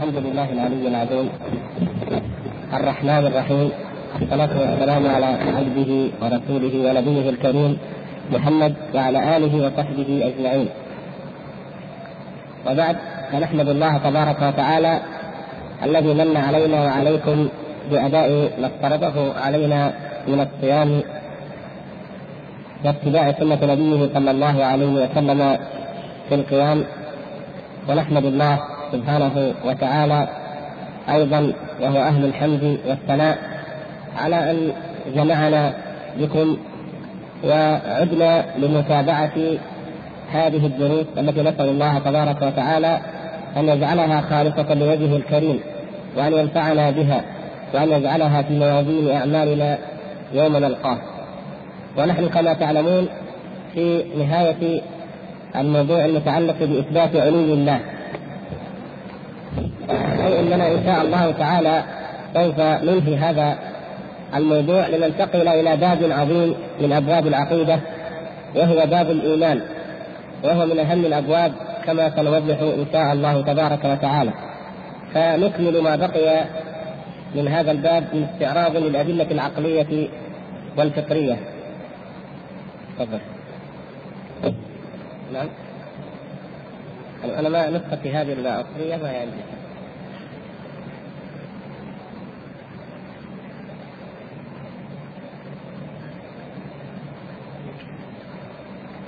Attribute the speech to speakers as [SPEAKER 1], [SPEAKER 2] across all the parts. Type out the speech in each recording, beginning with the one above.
[SPEAKER 1] الحمد لله العلي العظيم الرحمن الرحيم الصلاة والسلام على عبده ورسوله ونبيه الكريم محمد وعلى آله وصحبه أجمعين. وبعد فنحمد الله تبارك وتعالى الذي من علينا وعليكم بأداء ما افترضه علينا من الصيام واتباع سنة نبيه صلى الله عليه وسلم في القيام. ونحمد الله سبحانه وتعالى أيضا وهو أهل الحمد والثناء على أن جمعنا بكم وعدنا لمتابعة هذه الدروس التي نسأل الله تبارك وتعالى أن يجعلها خالصة لوجهه الكريم وأن ينفعنا بها وأن يجعلها في موازين أعمالنا يوم نلقاه. ونحن كما تعلمون في نهاية الموضوع المتعلق بإثبات علو الله. اي إننا إن شاء الله تعالى سوف ننهي هذا الموضوع لننتقل إلى باب عظيم من أبواب العقيدة وهو باب الإيمان وهو من أهم الأبواب كما سنوضح إن شاء الله تبارك وتعالى. فنكمل ما بقي من هذا الباب من استعراض للأدلة العقلية والفطرية. تفضل. نعم. أنا ما نسختي هذه الاصليه ما عندي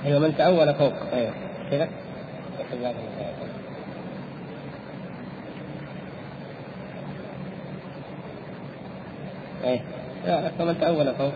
[SPEAKER 1] أيوه من تأول فوق. أيوه. كذا؟ إيه فمن تأول فوق.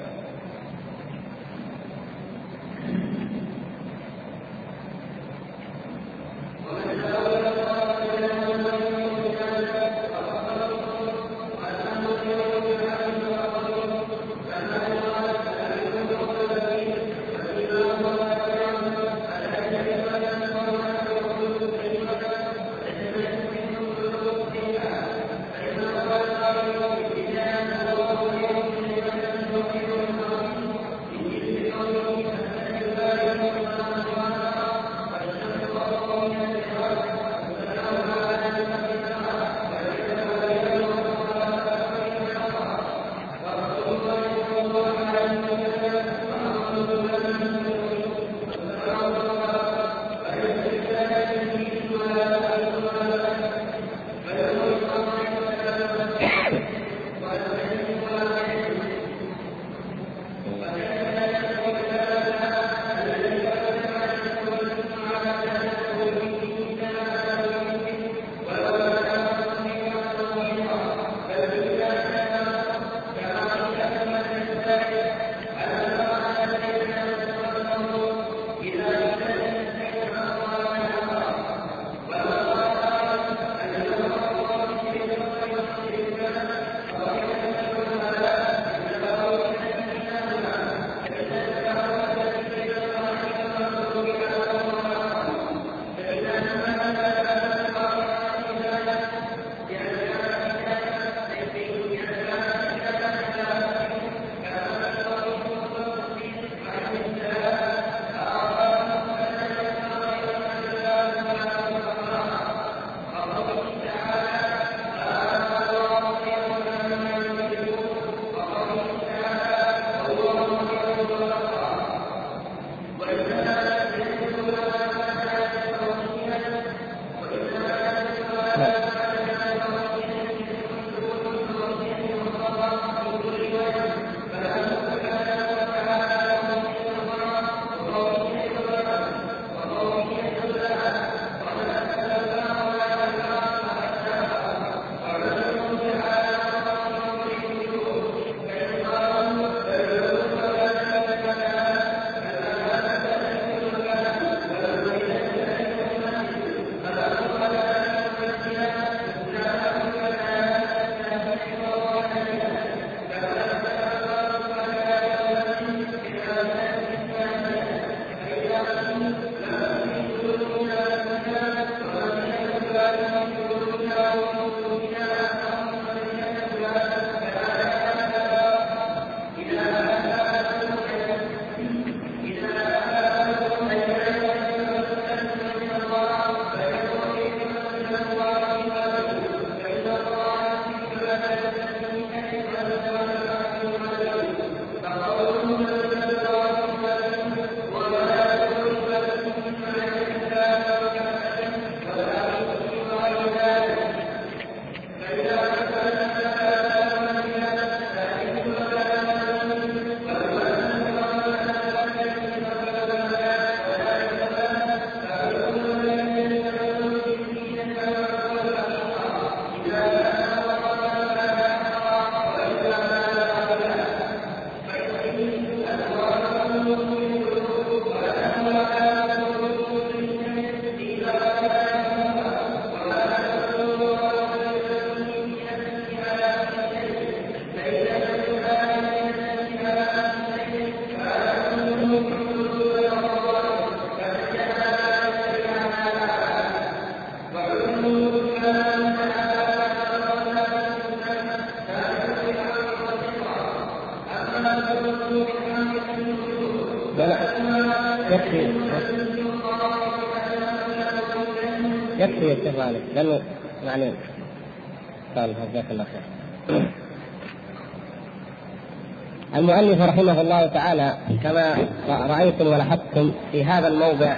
[SPEAKER 1] المؤلف رحمه الله تعالى كما رأيتم ولاحظتم في هذا الموضع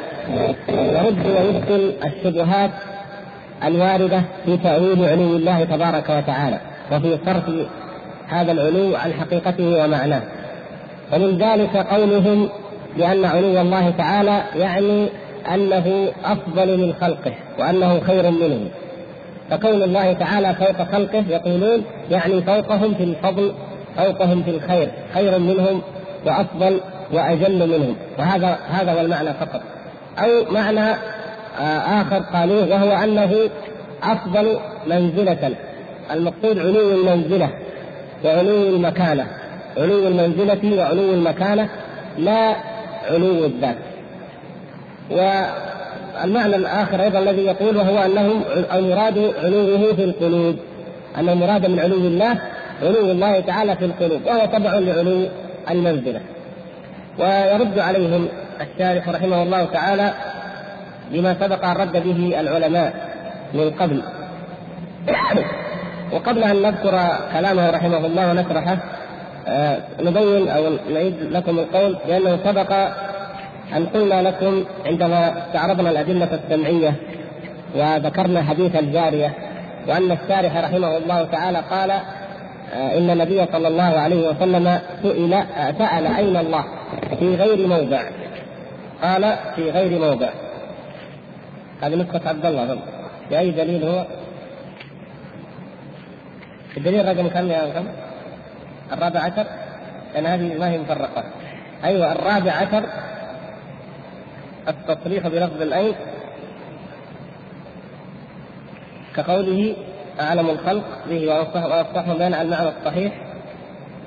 [SPEAKER 1] يرد ويبطل الشبهات الواردة في تأويل علو الله تبارك وتعالى وفي صرف هذا العلو عن حقيقته ومعناه. ومن ذلك قولهم بأن علو الله تعالى يعني أنه أفضل من خلقه وأنه خير منهم فكون الله تعالى فوق خلقه يقولون يعني فوقهم في الفضل فوقهم في الخير. خير منهم وأفضل وأجل منهم. وهذا هذا هو المعنى فقط. أو معنى آه، آخر قالوه وهو أنه أفضل منزلة. المقصود علو المنزلة وعلو المكانة. علو المنزلة وعلو المكانة لا علو الذات. والمعنى الآخر أيضا الذي يقول وهو أنه المراد علوه في القلوب. أن المراد من علو الله علو الله تعالى في القلوب وهو تبع لعلو المنزلة. ويرد عليهم الشارح رحمه الله تعالى بما سبق أن رد به العلماء من قبل. وقبل أن نذكر كلامه رحمه الله ونشرحه آه، نبين أو نعيد لكم القول بأنه سبق أن قلنا لكم عندما استعرضنا الأدلة السمعية وذكرنا حديث الجارية وأن الشارح رحمه الله تعالى قال إن النبي صلى الله عليه وسلم سئل آه، سأل أين الله؟ في غير موضع. قال في غير موضع. هذه نسخة عبد الله بأي دليل هو؟ الدليل رقم كم يا كم؟ الرابع عشر؟ لأن هذه ما هي مفرقة. أيوة الرابع عشر. التصريح بلفظ الأين. كقوله أعلم الخلق به وأفصح بين المعنى الصحيح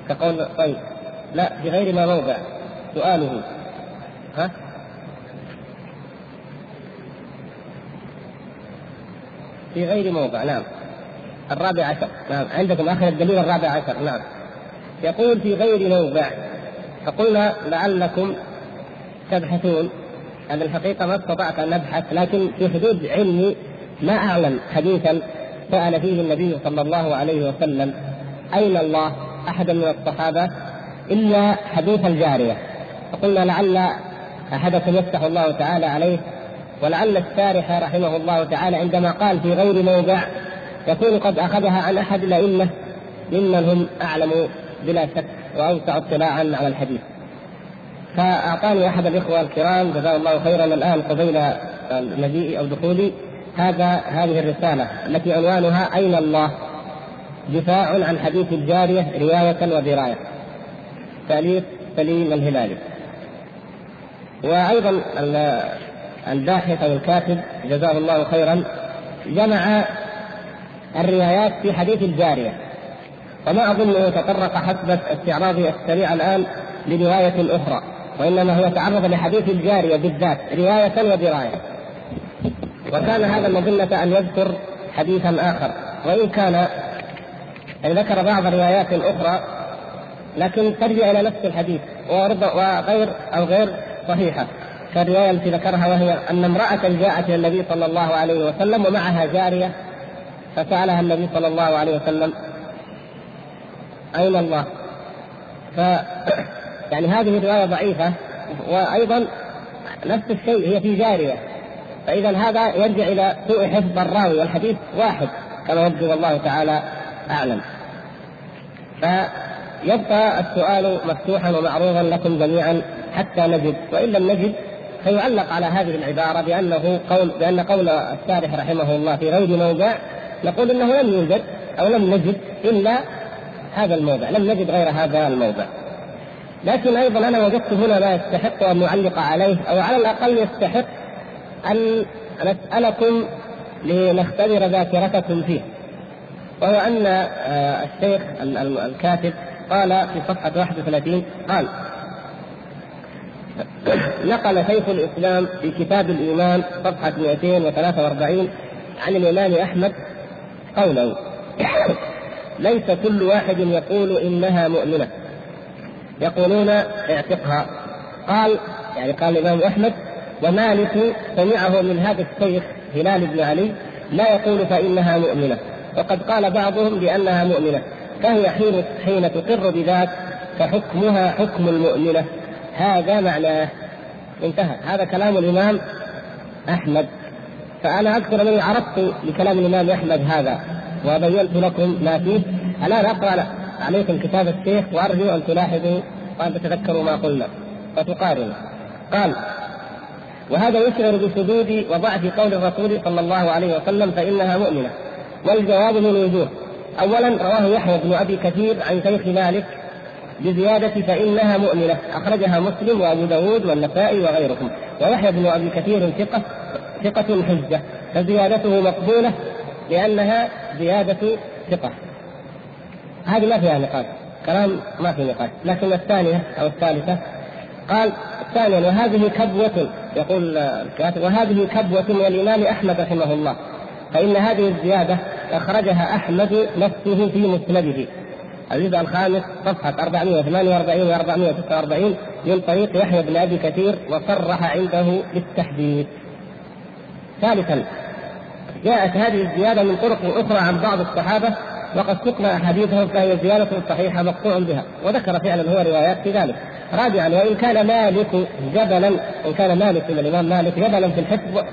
[SPEAKER 1] كقول طيب. لا في غير ما موضع سؤاله. ها؟ في غير موضع نعم. الرابع عشر. نعم. عندكم آخر الدليل الرابع عشر. نعم. يقول في غير موضع فقلنا لعلكم تبحثون. أنا الحقيقة ما استطعت أن أبحث لكن في حدود علمي ما أعلم حديثا. سأل فيه النبي صلى الله عليه وسلم أين الله؟ أحدا من الصحابة. إلا حديث الجارية. فقلنا لعل أحدكم يفتح الله تعالى عليه ولعل الشارح رحمه الله تعالى عندما قال في غير موضع يكون قد أخذها عن أحد الأئمة ممن هم أعلم بلا شك وأوسع اطلاعا على الحديث. فأعطاني أحد الإخوة الكرام جزاه الله خيرا الآن قبيل مجيئي أو دخولي هذا هذه الرسالة التي عنوانها أين الله؟ دفاع عن حديث الجارية رواية ودراية. تأليف سليم الهلالي وأيضا الباحث أو الكاتب جزاه الله خيرا جمع الروايات في حديث الجارية. وما أظنه تطرق حسب استعراضي السريع الآن لرواية أخرى وإنما هو تعرض لحديث الجارية بالذات رواية ودراية. وكان هذا مظنة أن يذكر حديثا آخر. وإن كان يعني ذكر بعض روايات أخرى لكن ترجع إلى نفس الحديث وغير أو غير صحيحة. كالرواية التي ذكرها وهي أن امرأة جاءت إلى النبي صلى الله عليه وسلم ومعها جارية فسألها النبي صلى الله عليه وسلم أين الله؟ ف يعني هذه الرواية ضعيفة وأيضا نفس الشيء هي في جارية. فإذا هذا يرجع إلى سوء حفظ الراوي والحديث واحد كما يبدو والله تعالى أعلم فيبقى السؤال مفتوحا ومعروضا لكم جميعا حتى نجد وإن لم نجد فيعلق على هذه العبارة بأنه قول بأن قول الشارح رحمه الله في غير موضع نقول إنه لم يوجد أو لم نجد إلا هذا الموضع، لم نجد غير هذا الموضع. لكن أيضا أنا وجدت هنا ما يستحق أن نعلق عليه أو على الأقل يستحق أن نسألكم لنختبر ذاكرتكم فيه. وهو أن آه، الشيخ الكاتب قال في صفحة 31 قال نقل شيخ الإسلام في كتاب الإيمان صفحة 243 عن الإمام أحمد قولا ليس كل واحد يقول إنها مؤمنة يقولون اعتقها قال يعني قال الإمام أحمد ومالك سمعه من هذا الشيخ هلال بن علي لا يقول فإنها مؤمنة. وقد قال بعضهم بأنها مؤمنة. فهي حين حين تقر بذاك فحكمها حكم المؤمنة. هذا معناه. انتهى. هذا كلام الإمام أحمد. فأنا أذكر أنني عرضت لكلام الإمام أحمد هذا وبينت لكم ما فيه. الآن أقرأ عليكم كتاب الشيخ وأرجو أن تلاحظوا وأن تتذكروا ما قلنا. وتقارنوا قال وهذا يشعر بشذوذ وضعف قول الرسول صلى الله عليه وسلم فإنها مؤمنة. والجواب من وجوه. أولا رواه يحيى بن أبي كثير عن شيخ مالك بزيادة فإنها مؤمنة. أخرجها مسلم وأبو داود والنسائي وغيرهم. ويحيى بن أبي كثير ثقة ثقة حجة. فزيادته مقبولة لأنها زيادة ثقة. هذه ما فيها نقاش. كلام ما في نقاش. لكن الثانية أو الثالثة قال ثانيا وهذه كبوة يقول الكاتب وهذه كبوة من الإمام أحمد رحمه الله فإن هذه الزيادة أخرجها أحمد نفسه في مسنده الجزء الخامس صفحة 448 و 449 من طريق يحيى بن أبي كثير وصرح عنده بالتحديث. ثالثا جاءت هذه الزيادة من طرق أخرى عن بعض الصحابة وقد سقنا أحاديثهم فهي زيادة صحيحة مقطوع بها وذكر فعلا هو روايات في ذلك. رابعا وإن كان مالك جبلا إن كان مالك من الإمام مالك جبلا في الحفظ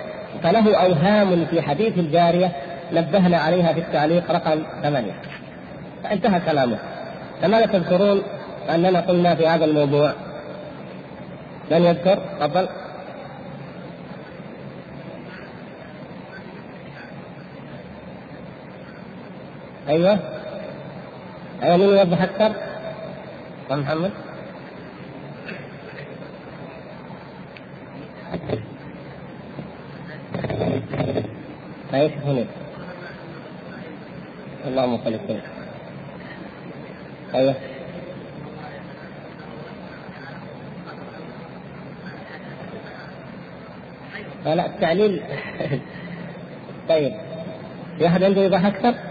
[SPEAKER 1] فله أوهام في حديث الجارية نبهنا عليها في التعليق رقم ثمانية. انتهى كلامه. فماذا تذكرون؟ أننا قلنا في هذا الموضوع. من يذكر؟ تفضل. أيوه. أيوه مين يوضح أكثر؟ محمد. إيش هنا. اللهم صل وسلم أيوه. لا التعليل. طيب في أحد عنده ايضاح أكثر؟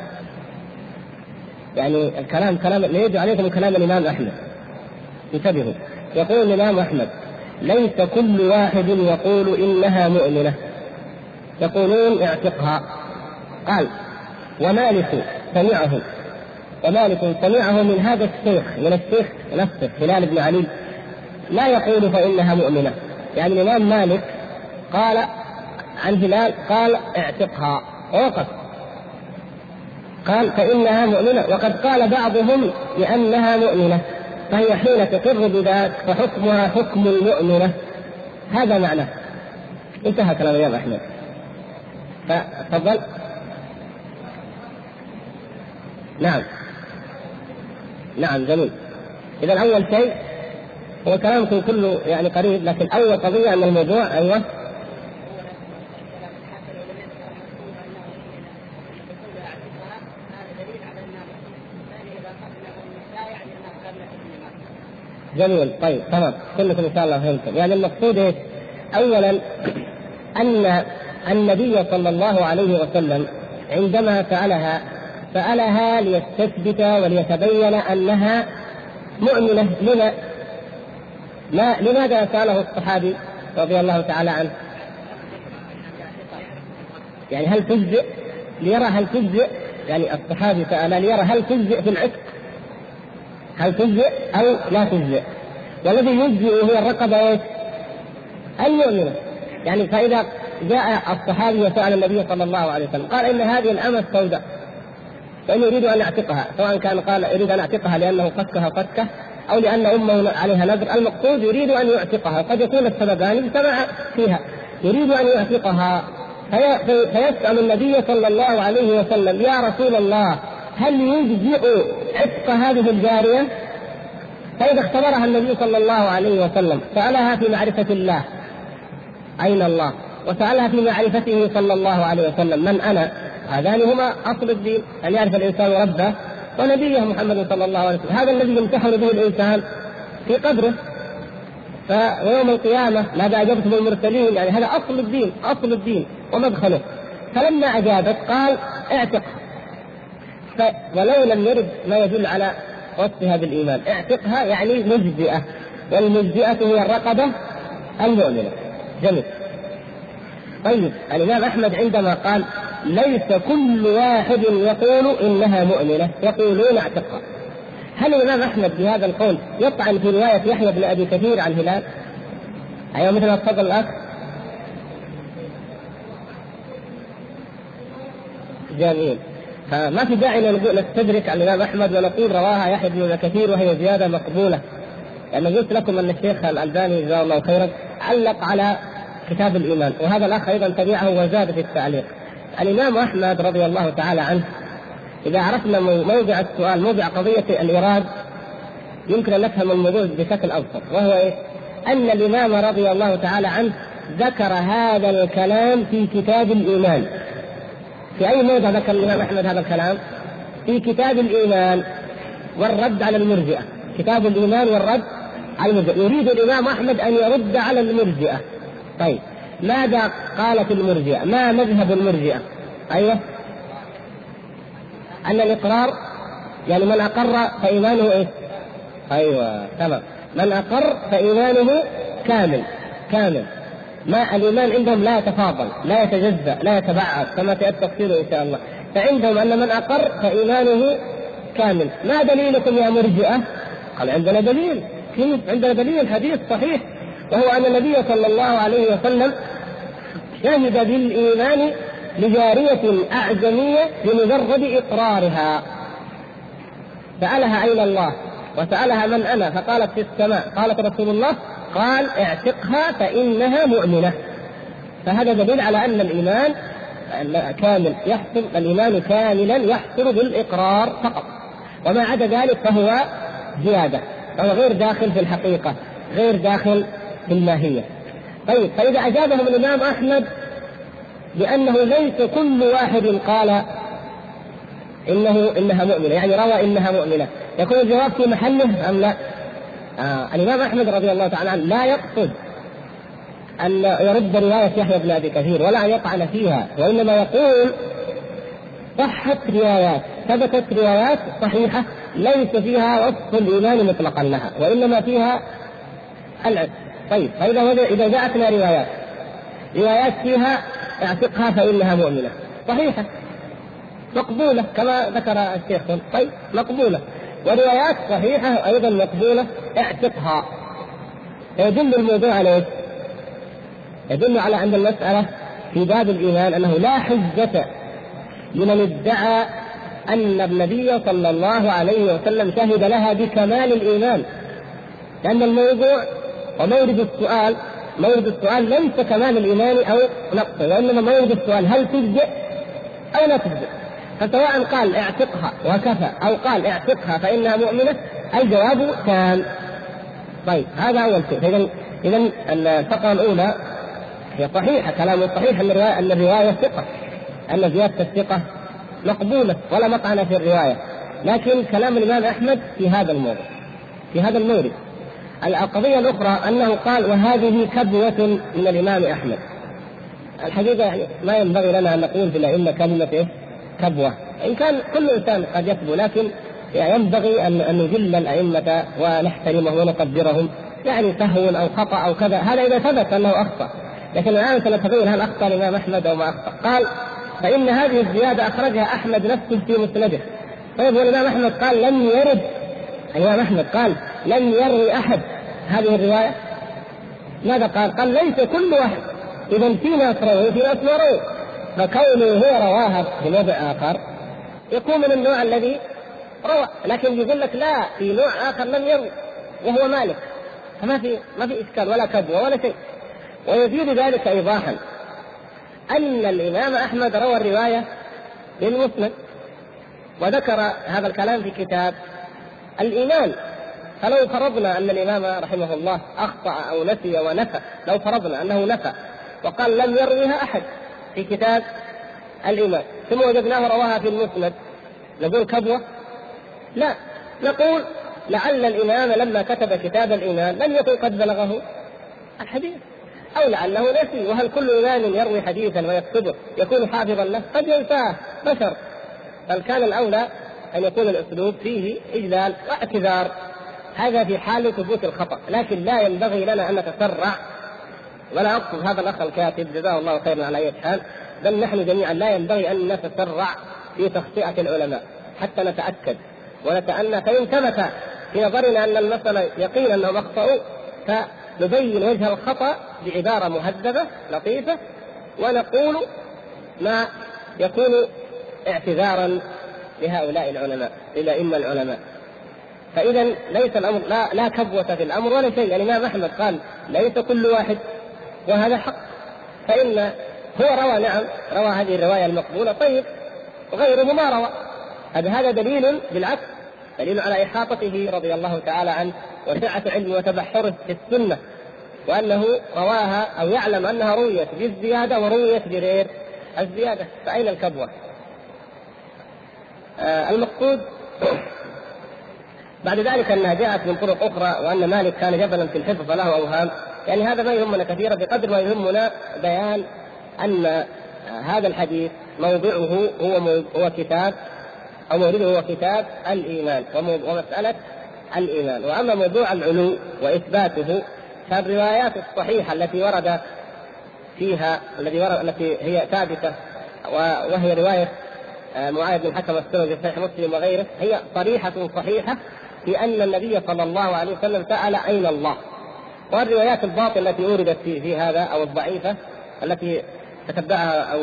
[SPEAKER 1] يعني الكلام كلام لا يجب عليكم كلام الإمام أحمد. انتبهوا. يقول الإمام أحمد ليس كل واحد يقول إنها مؤمنة. يقولون اعتقها. قال ومالك سمعه ومالك سمعه من هذا الشيخ من الشيخ نفسه هلال بن علي. لا يقول فإنها مؤمنة. يعني الإمام مالك قال عن هلال قال اعتقها. ووقف. قال فإنها مؤمنة. وقد قال بعضهم بأنها مؤمنة. فهي حين تقر بذاك فحكمها حكم المؤمنة. هذا معناه انتهى كلام الإمام أحمد. فتفضل نعم. نعم جميل. إذا أول شيء هو كلامكم كله يعني قريب لكن أول قضية ان الموضوع أيوه. جميل طيب تمام. كلكم إن شاء الله فهمتم. يعني المقصود إيش؟ اولا أن النبي صلى الله عليه وسلم عندما سألها سألها ليستثبت وليتبين أنها مؤمنة. لما؟ ما لماذا سأله الصحابي رضي الله تعالى عنه؟ يعني هل تجزئ؟ ليرى هل تجزئ؟ يعني الصحابي سأل ليرى هل تجزئ في العتق؟ هل تجزئ؟ أو لا تجزئ؟ والذي يجزئ هي الرقبة إيش؟ المؤمنة. يعني فإذا جاء الصحابي وسأل النبي صلى الله عليه وسلم قال إن هذه الأمة السوداء. فإنه يريد أن يعتقها سواء كان قال يريد أن يعتقها لأنه فكها فكة أو لأن أمه عليها نذر. المقصود يريد أن يعتقها قد يكون السببان اجتمع فيها. يريد أن يعتقها. في فيسأل النبي صلى الله عليه وسلم يا رسول الله هل يجزئ عتق هذه الجارية؟ فإذا اختبرها النبي صلى الله عليه وسلم سألها في معرفة الله أين الله؟ وسألها في معرفته صلى الله عليه وسلم من أنا؟ هذان هما أصل الدين أن يعرف الإنسان ربه ونبيه محمد صلى الله عليه وسلم هذا الذي يمتحن به الإنسان في قبره فيوم القيامة ماذا أجبتم المرسلين يعني هذا أصل الدين أصل الدين ومدخله فلما أجابت قال اعتق ولو لم يرد ما يدل على وصفها بالإيمان اعتقها يعني مجزئة. والمجزئة هي الرقبة المؤمنة. جميل. طيب الإمام أحمد عندما قال ليس كل واحد يقول إنها مؤمنة. يقولون اعتقها. هل الإمام أحمد بهذا القول يطعن في رواية يحيى بن أبي كثير عن هلال؟ أيوة مثل ما تفضل الأخ. جميل. فما في داعي نستدرك على الإمام أحمد ونقول رواها يحيى بن كثير وهي زيادة مقبولة. لأن قلت لكم أن الشيخ الألباني جزاه الله خيرا علق على كتاب الإيمان وهذا الأخ أيضا تبعه وزاد في التعليق. الإمام أحمد رضي الله تعالى عنه إذا عرفنا موضع السؤال موضع قضية الإيراد يمكن أن نفهم الموضوع بشكل ابسط وهو إيه؟ أن الإمام رضي الله تعالى عنه ذكر هذا الكلام في كتاب الإيمان. في أي موضع ذكر الإمام أحمد هذا الكلام؟ في كتاب الإيمان والرد على المرجئة كتاب الإيمان والرد على المرجئة يريد الإمام أحمد أن يرد على المرجئة طيب ماذا قالت المرجئة؟ ما مذهب المرجئة؟ أيوه أن الإقرار يعني من أقر فإيمانه إيه؟ أيوه تمام من أقر فإيمانه كامل كامل ما الإيمان عندهم لا يتفاضل لا يتجزأ لا يتبعث كما سياتي تفصيله إن شاء الله. فعندهم أن من أقر فإيمانه كامل. ما دليلكم يا مرجئة؟ قال عندنا دليل. عندنا دليل حديث صحيح وهو أن النبي صلى الله عليه وسلم شهد بالإيمان لجارية أعجمية بمجرد إقرارها. سألها أين الله؟ وسألها من أنا؟ فقالت في السماء. قالت رسول الله قال اعتقها فإنها مؤمنة. فهذا دليل على أن الإيمان كامل يحصل الإيمان كاملا يحصل بالإقرار فقط. وما عدا ذلك فهو زيادة فهو غير داخل في الحقيقة غير داخل في الماهية طيب فإذا أجابهم الإمام أحمد بأنه ليس كل واحد قال إنه إنها مؤمنة يعني روى إنها مؤمنة يكون الجواب في محله أم لا؟ آه الإمام أحمد رضي الله تعالى عنه لا يقصد أن يرد رواية يحيى بن أبي كثير ولا أن يطعن فيها وإنما يقول صحت روايات ثبتت روايات صحيحة ليس فيها وصف الإيمان مطلقا لها وإنما فيها العلم. طيب فإذا إذا جاءتنا روايات روايات فيها اعتقها فإنها مؤمنة. صحيحة. مقبولة كما ذكر الشيخ. طيب مقبولة. وروايات صحيحة أيضا مقبولة. اعتقها. يدل الموضوع على إيش؟ يدل على أن المسألة في باب الإيمان أنه لا حجة لمن ادعى أن النبي صلى الله عليه وسلم شهد لها بكمال الإيمان. لأن الموضوع ومورد السؤال مورد السؤال ليس كمال الإيمان أو نقصه وإنما مورد السؤال هل تجزئ أو لا تجزئ. فسواء قال اعتقها وكفى أو قال اعتقها فإنها مؤمنة الجواب كان. طيب هذا أول شيء. فاذا اذا الفقرة الأولى هي صحيحة كلام صحيح أن الرواية أن الرواية ثقة أن زيادة الثقة مقبولة ولا مطعن في الرواية. لكن كلام الإمام أحمد في هذا الموضوع في هذا المورد. القضية الأخرى أنه قال وهذه كبوة من الإمام أحمد. الحقيقة يعني ما ينبغي لنا أن نقول في الأئمة كلمة إيه؟ كبوة. إن كان كل إنسان قد يكبو لكن يعني ينبغي أن أن نجل الأئمة ونحترمهم ونقدرهم. يعني سهو أو خطأ أو كذا. هذا إذا ثبت أنه أخطأ. لكن الآن سنتبين هل أخطأ الإمام أحمد أو ما أخطأ؟ قال فإن هذه الزيادة أخرجها أحمد نفسه في مسنده. طيب والإمام أحمد قال لم يرد. الإمام أحمد قال لم يروي أحد. هذه الرواية ماذا قال؟ قال ليس كل واحد. إذا في ناس رووا في ناس ما فكونه هو رواها في موضع آخر يكون من النوع الذي روى لكن يقول لك لا في نوع آخر لم يروي وهو مالك. فما في ما في إشكال ولا كبوه ولا شيء. ويزيد ذلك ايضاحا أن الإمام أحمد روى الرواية للمسند وذكر هذا الكلام في كتاب الإيمان. فلو فرضنا أن الإمام رحمه الله أخطأ أو نسي ونفى لو فرضنا أنه نفى وقال لم يرويها أحد في كتاب الإيمان. ثم وجدناه رواها في المسند. نقول كبوة؟ لا. نقول لعل الإمام لما كتب كتاب الإيمان لم يكن قد بلغه. الحديث. أو لعله نسي. وهل كل إمام يروي حديثا ويكتبه يكون حافظا له؟ قد ينساه بشر. بل كان الأولى أن يكون الأسلوب فيه إجلال واعتذار. هذا في حال ثبوت الخطأ. لكن لا ينبغي لنا أن نتسرع ولا اقصد هذا الأخ الكاتب جزاه الله خيرا على أي حال. بل نحن جميعا لا ينبغي أن نتسرع في تخطئة العلماء حتى نتأكد. ونتأنى فإن ثبت في نظرنا أن المسألة يقينا أنهم أخطأوا فنبين وجه الخطأ بعبارة مهذبة لطيفة ونقول ما يكون اعتذارا لهؤلاء العلماء للأئمة العلماء. فإذا ليس الأمر لا لا كبوة في الأمر ولا شيء. الإمام يعني أحمد قال ليس كل واحد وهذا حق. فإن هو روى نعم روى هذه الرواية المقبولة. طيب وغيره ما روى. هذا دليل بالعكس دليل على إحاطته رضي الله تعالى عنه وسعة علمه وتبحره في السنة وأنه رواها أو يعلم أنها رويت بالزيادة ورويت بغير الزيادة. فأين الكبوة؟ آه المقصود بعد ذلك أنها جاءت من طرق أخرى وأن مالك كان جبلا في الحفظ فله أوهام. يعني هذا ما يهمنا كثيرا بقدر ما يهمنا بيان أن هذا الحديث موضعه هو هو كتاب أو مورده هو كتاب الإيمان ومسألة الإيمان. وأما موضوع العلو وإثباته فالروايات الصحيحة التي ورد فيها الذي ورد التي هي ثابتة وهي رواية آه، معاذ بن الحكم السنوي في صحيح مسلم وغيره هي صريحة صحيحة في أن النبي صلى الله عليه وسلم سأل أين الله؟ والروايات الباطلة التي اوردت في, في هذا أو الضعيفة التي تتبعها أو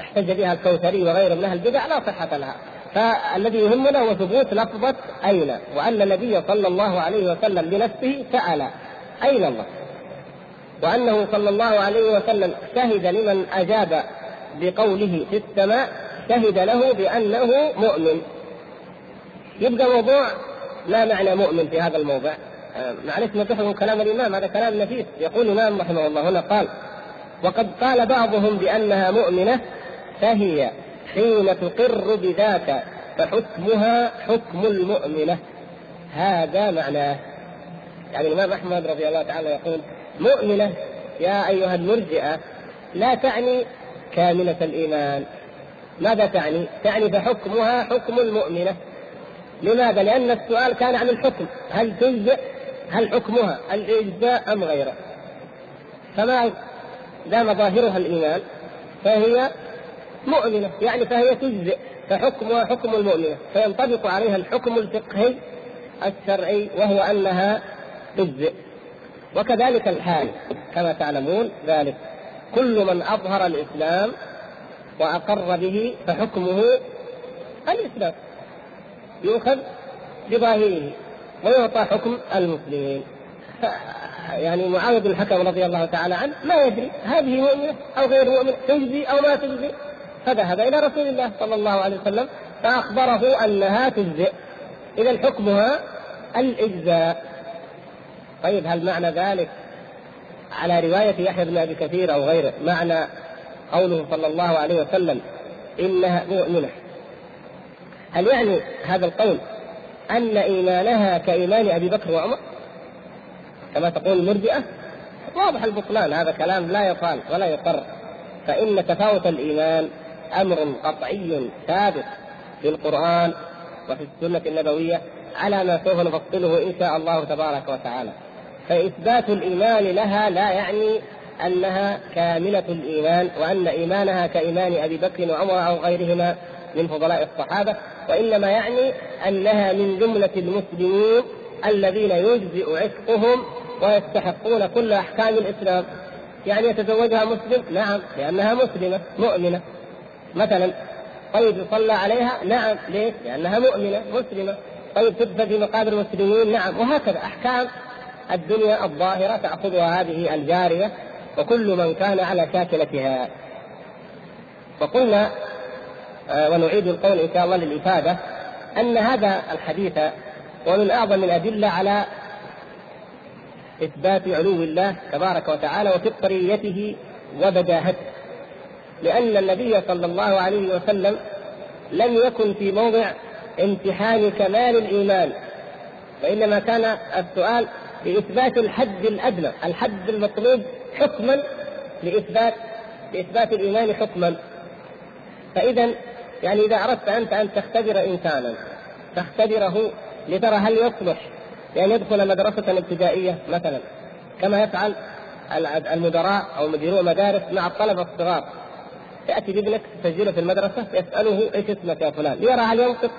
[SPEAKER 1] احتج بها الكوثري وغيره من أهل البدع لا صحة لها. فالذي يهمنا هو ثبوت لفظة أين وأن النبي صلى الله عليه وسلم بنفسه سأل أين الله؟ وأنه صلى الله عليه وسلم شهد لمن أجاب بقوله في السماء شهد له بأنه مؤمن. يبقى موضوع لا معنى مؤمن في هذا الموضع. آه، معلش نتفق كلام الإمام هذا كلام نفيس. يقول الإمام رحمه الله هنا قال وقد قال بعضهم بأنها مؤمنة فهي حين تقر بذاك فحكمها حكم المؤمنة. هذا معناه. يعني الإمام أحمد رضي الله تعالى يقول مؤمنة يا أيها المرجئة لا تعني كاملة الإيمان. ماذا تعني؟ تعني فحكمها حكم المؤمنة. لماذا؟ لأن السؤال كان عن الحكم. هل تجزئ هل حكمها الإجزاء أم غيره؟ فما دام ظاهرها الإيمان فهي مؤمنة. يعني فهي تجزئ فحكمها حكم المؤمنة. فينطبق عليها الحكم الفقهي الشرعي وهو أنها تجزئ. وكذلك الحال كما تعلمون ذلك. كل من أظهر الإسلام وأقر به فحكمه الإسلام. يؤخذ بظاهره. ويعطى حكم المسلمين. يعني معاوية بن الحكم رضي الله تعالى عنه ما يدري هذه مؤمنة أو غير مؤمنة تجزي أو ما تجزي. فذهب إلى رسول الله صلى الله عليه وسلم فأخبره أنها تجزئ. اذا حكمها الإجزاء. طيب هل معنى ذلك على رواية يحيى بن أبي كثير أو غيره معنى قوله صلى الله عليه وسلم إنها مؤمنة؟ هل يعني هذا القول أن إيمانها كإيمان أبي بكر وعمر كما تقول المرجئة. واضح البطلان هذا كلام لا يقال ولا يقر. فإن تفاوت الإيمان أمر قطعي ثابت في القرآن وفي السنة النبوية على ما سوف نفصله إن شاء الله تبارك وتعالى. فإثبات الإيمان لها لا يعني أنها كاملة الإيمان وأن إيمانها كإيمان أبي بكر وعمر أو غيرهما من فضلاء الصحابة وإنما يعني أنها من جملة المسلمين الذين يجزئ عتقهم ويستحقون كل أحكام الإسلام. يعني يتزوجها مسلم؟ نعم لأنها مسلمة مؤمنة. مثلا طيب يصلى عليها؟ نعم ليش؟ لأنها مؤمنة مسلمة. طيب تدفن في مقابر المسلمين؟ نعم وهكذا أحكام الدنيا الظاهرة تأخذها هذه الجارية وكل من كان على شاكلتها. وقلنا آه ونعيد القول إن شاء الله للإفادة أن هذا الحديث ومن أعظم الأدلة على إثبات علو الله تبارك وتعالى وفطريته وبداهته. لأن النبي صلى الله عليه وسلم لم يكن في موضع امتحان كمال الإيمان وإنما كان السؤال لإثبات الحد الأدنى الحد المطلوب حكما لإثبات لإثبات الإيمان حكما. فإذا يعني إذا أردت أنت أن تختبر إنسانا تختبره لترى هل يصلح لأن يدخل مدرسة ابتدائية مثلا. كما يفعل المدراء أو مديرو المدارس مع الطلبة الصغار. تاتي بابنك تسجله في المدرسة يسأله إيش اسمك يا فلان؟ يرى هل ينطق.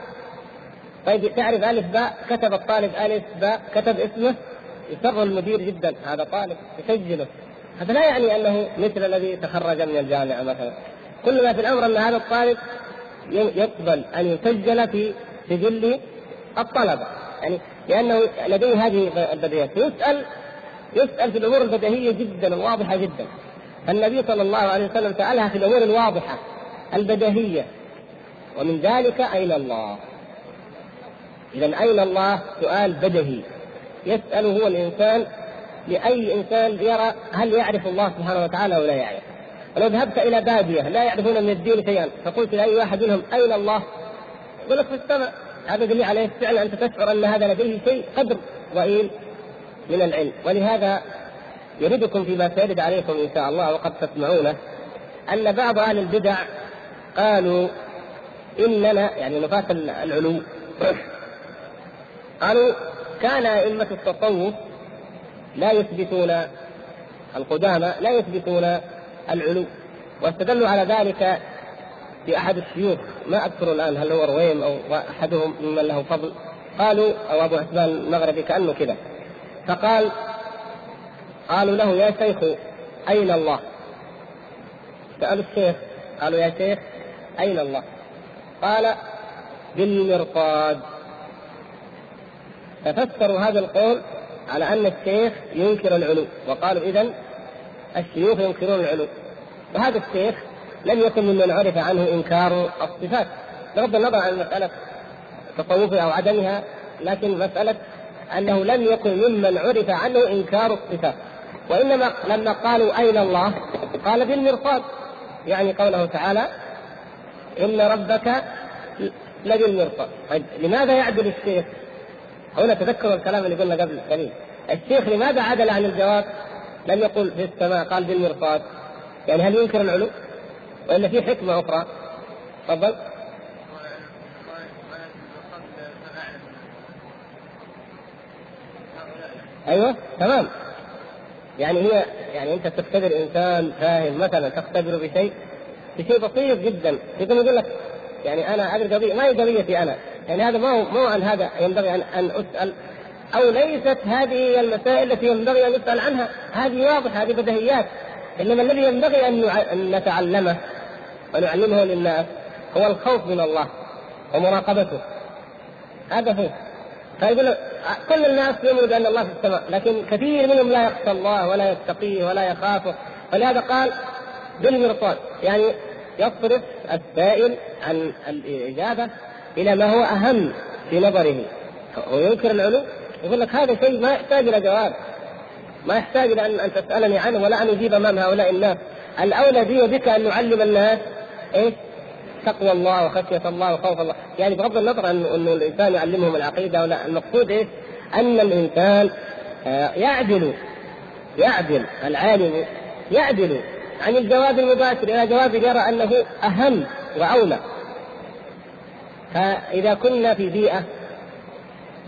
[SPEAKER 1] طيب تعرف ألف باء؟ كتب الطالب ألف باء كتب اسمه. يسر المدير جدا هذا طالب يسجله. هذا لا يعني أنه مثل الذي تخرج من الجامعة مثلا. كل ما في الأمر أن هذا الطالب يقبل أن يسجل في سجل الطلبة. يعني لأنه لديه هذه البديهيات. يسال يسأل في الأمور البديهية جدا الواضحه جدا. النبي صلى الله عليه وسلم سألها في الأمور الواضحة البديهية. ومن ذلك أين الله؟ اذا أين الله؟ سؤال بديهي. يسأله هو الإنسان لأي إنسان يرى هل يعرف الله سبحانه وتعالى أو لا يعرف. ولو ذهبت إلى بادية لا يعرفون من الدين شيئا. فقلت لأي واحد منهم أين الله؟ يقول لك في السماء هذا دليل عليه. فعلا أنت تشعر أن هذا لديه شيء قدر ضئيل من العلم. ولهذا يردكم فيما سيرد عليكم إن شاء الله وقد تسمعونه أن بعض أهل البدع قالوا إننا يعني نفاة العلو قالوا كان أئمة التصوف لا يثبتون القدامى لا يثبتون العلو. واستدلوا على ذلك في احد الشيوخ ما اذكر الآن هل هو رويم أو أحدهم ممن له فضل؟ قالوا أو أبو عثمان المغربي كأنه كذا فقال قالوا له يا شيخ أين الله؟ سألوا الشيخ قالوا يا شيخ أين الله؟ قال بالمرصاد. ففسروا هذا القول على أن الشيخ ينكر العلو. وقالوا اذا الشيوخ ينكرون العلو. وهذا الشيخ لم يكن ممن عرف عنه إنكار الصفات. بغض النظر عن مسألة تصوفها أو عدمها لكن مسألة أنه لم يكن ممن عرف عنه إنكار الصفات. وإنما لما قالوا أين الله؟ قال في المرصاد. يعني قوله تعالى إن ربك لبالمرصاد طيب لماذا يعدل الشيخ؟ هنا تذكروا الكلام اللي قلنا قبل قليل الشيخ لماذا عدل عن الجواب؟ لم يقل في السماء قال بالمرصاد يعني هل ينكر العلو؟ ولا في حكمة أخرى؟ تفضل. أيوه تمام. يعني هي يعني أنت تختبر إنسان فاهم مثلا تختبره بشيء بشيء بسيط جدا. يقوم يقول لك يعني أنا هذه القضية ما هي قضيتي أنا؟ يعني هذا ما هو مو عن هذا ينبغي أن أسأل أو ليست هذه هي المسائل التي ينبغي أن يسأل عنها. هذه واضحة هذه بديهيات. إنما الذي ينبغي أن نتعلمه ونعلمه للناس هو الخوف من الله ومراقبته. هذا هو. فيقول كل الناس يؤمنوا بأن الله في السماء لكن كثير منهم لا يخشى الله ولا يتقيه ولا يخافه. ولهذا قال بالمرصاد يعني يصرف السائل عن الإجابة إلى ما هو أهم في نظره. وينكر العلو يقول لك هذا شيء ما يحتاج إلى جواب ما يحتاج إلى ان تسألني عنه ولا أن أجيب أمام هؤلاء الناس الأولى بي وبك أن نعلم الناس إيش؟ تقوى الله وخشية الله وخوف الله، يعني بغض النظر انه انه الإنسان يعلمهم العقيدة ولا المقصود إيش؟ أن الإنسان آه، يعدل يعدل العالم يعدل عن الجواب المباشر إلى جواب يرى أنه أهم وأولى. فإذا كنا في بيئة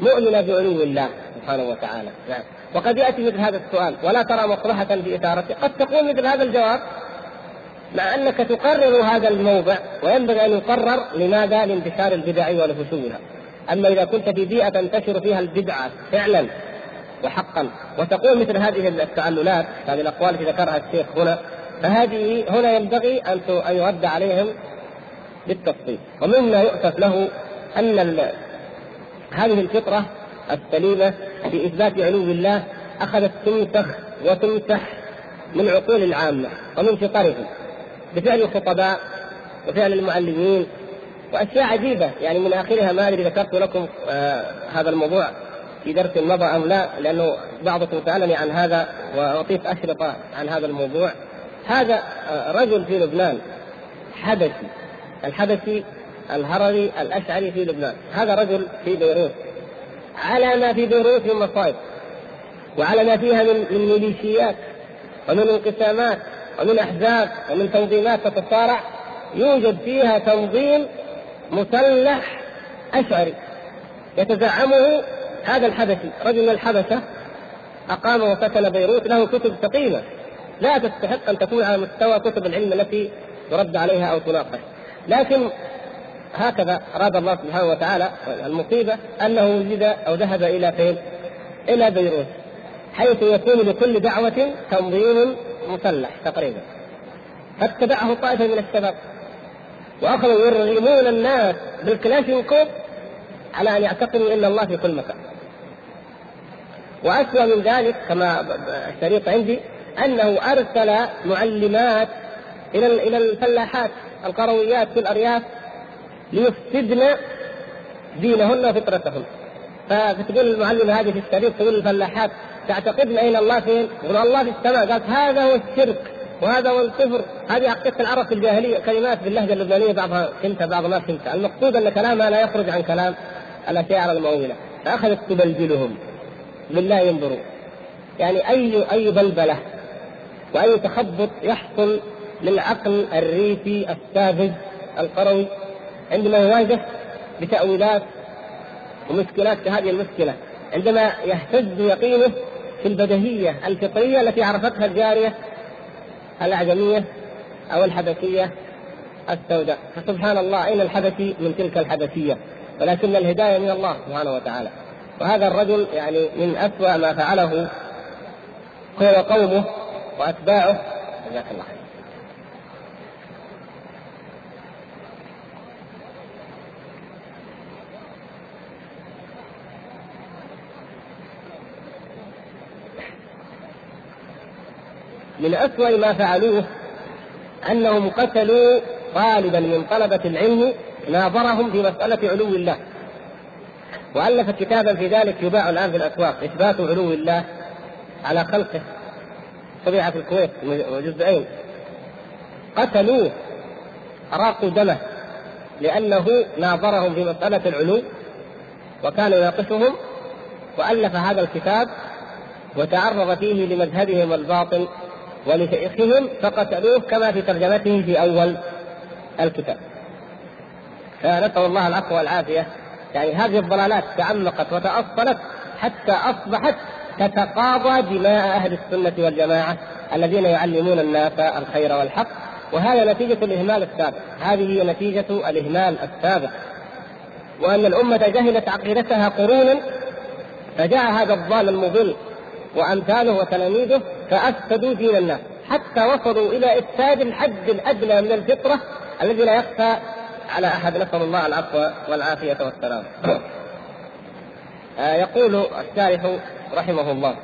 [SPEAKER 1] مؤمنه بعلو الله سبحانه وتعالى، نعم. وقد يأتي مثل هذا السؤال ولا ترى مصلحة في اثارته، قد تقول مثل هذا الجواب مع أنك تقرر هذا الموضع وينبغي أن يقرر لماذا؟ لانتشار البدع ولفشولها. أما إذا كنت في بيئة تنتشر فيها البدعه فعلا وحقا وتقول مثل هذه التعللات هذه الأقوال التي ذكرها الشيخ هنا فهذه هنا ينبغي أن يرد عليهم بالتفصيل ومما يؤسف له أن هذه الفطرة السليمة في إثبات علو الله أخذت تنسخ وتمسح من عقول العامة ومن فطرهم. بفعل الخطباء وفعل المعلمين وأشياء عجيبة. يعني من آخرها ما أدري ذكرت لكم آه هذا الموضوع في درس مضى أم لا لأنه بعضكم سألني عن هذا واعطيت اشرطه عن هذا الموضوع. هذا آه رجل في لبنان حبشي. الحبشي الهروي الأشعري في لبنان. هذا رجل في بيروت. على ما في بيروت من مصائب. وعلى ما فيها من من ميليشيات ومن انقسامات ومن أحزاب ومن تنظيمات تتصارع يوجد فيها تنظيم مسلح أشعري. يتزعمه هذا الحبشي. رجل من الحبشة أقام وفتن بيروت. له كتب ثقيلة. لا تستحق أن تكون على مستوى كتب العلم التي يرد عليها أو تناقش. لكن هكذا أراد الله سبحانه وتعالى المصيبة أنه وجد أو ذهب إلى فين؟ إلى بيروت حيث يكون لكل دعوة تنظيم مسلح تقريبا فاتبعه طائفة من الشباب وأخذوا يرغمون الناس بالكلاشينكوف على أن يعتقدوا أن الله في كل مكان وأسوأ من ذلك كما الشريط عندي أنه أرسل معلمات إلى إلى الفلاحات القرويات في الأرياف ليفسدن دينهن وفطرتهن فتقول المعلمة هذه في الشريط تقول الفلاحات تعتقدن أين الله فين؟ يقول الله في السماء. قالت هذا هو الشرك وهذا هو الكفر. هذه عقيدة العرب في الجاهلية. كلمات باللهجة اللبنانية بعضها فهمتها بعض ما فهمتها المقصود أن كلامها لا يخرج عن كلام الأشاعرة المؤولة فأخذت تبلجلهم. لله ينظروا. يعني أي أي بلبلة وأي تخبط يحصل للعقل الريفي الساذج القروي. عندما يواجه بتأويلات ومشكلات كهذه المشكلة عندما يهتز يقينه في البدهية الفطرية التي عرفتها الجارية الأعجمية أو الحبشية السوداء. فسبحان الله أين الحبشي؟ من تلك الحبشية. ولكن الهداية من الله سبحانه وتعالى. وهذا الرجل يعني من أسوأ ما فعله هو وقومه وأتباعه. جزاك الله خير. من أسوأ ما فعلوه أنهم قتلوا طالبا من طلبة العلم ناظرهم في مسألة علو الله. وألف كتابا في ذلك يباع الآن في الأسواق إثبات علو الله على خلقه. طبيعة في الكويت جزئين. قتلوه أراقوا دمه لأنه ناظرهم في مسألة العلو وكان يناقشهم. وألف هذا الكتاب وتعرض فيه لمذهبهم الباطل ولشيخهم فقتلوه كما في ترجمته في أول الكتاب. فنسأل الله العفو والعافية. يعني هذه الضلالات تعمقت وتأصلت حتى أصبحت تتقاضى دماء أهل السنة والجماعة الذين يعلمون الناس الخير والحق. وهذا نتيجة الإهمال السابق. هذه هي نتيجة الإهمال السابق. وأن الأمة جهلت عقيدتها قرونا فجاء هذا الضال المضل وأمثاله وتلاميذه فأفسدوا دين الناس حتى وصلوا إلى إفساد الحد الأدنى من الفطرة الذي لا يخفى على أحد. نسأل الله العفو والعافية والسلام. آه يقول الشارح رحمه الله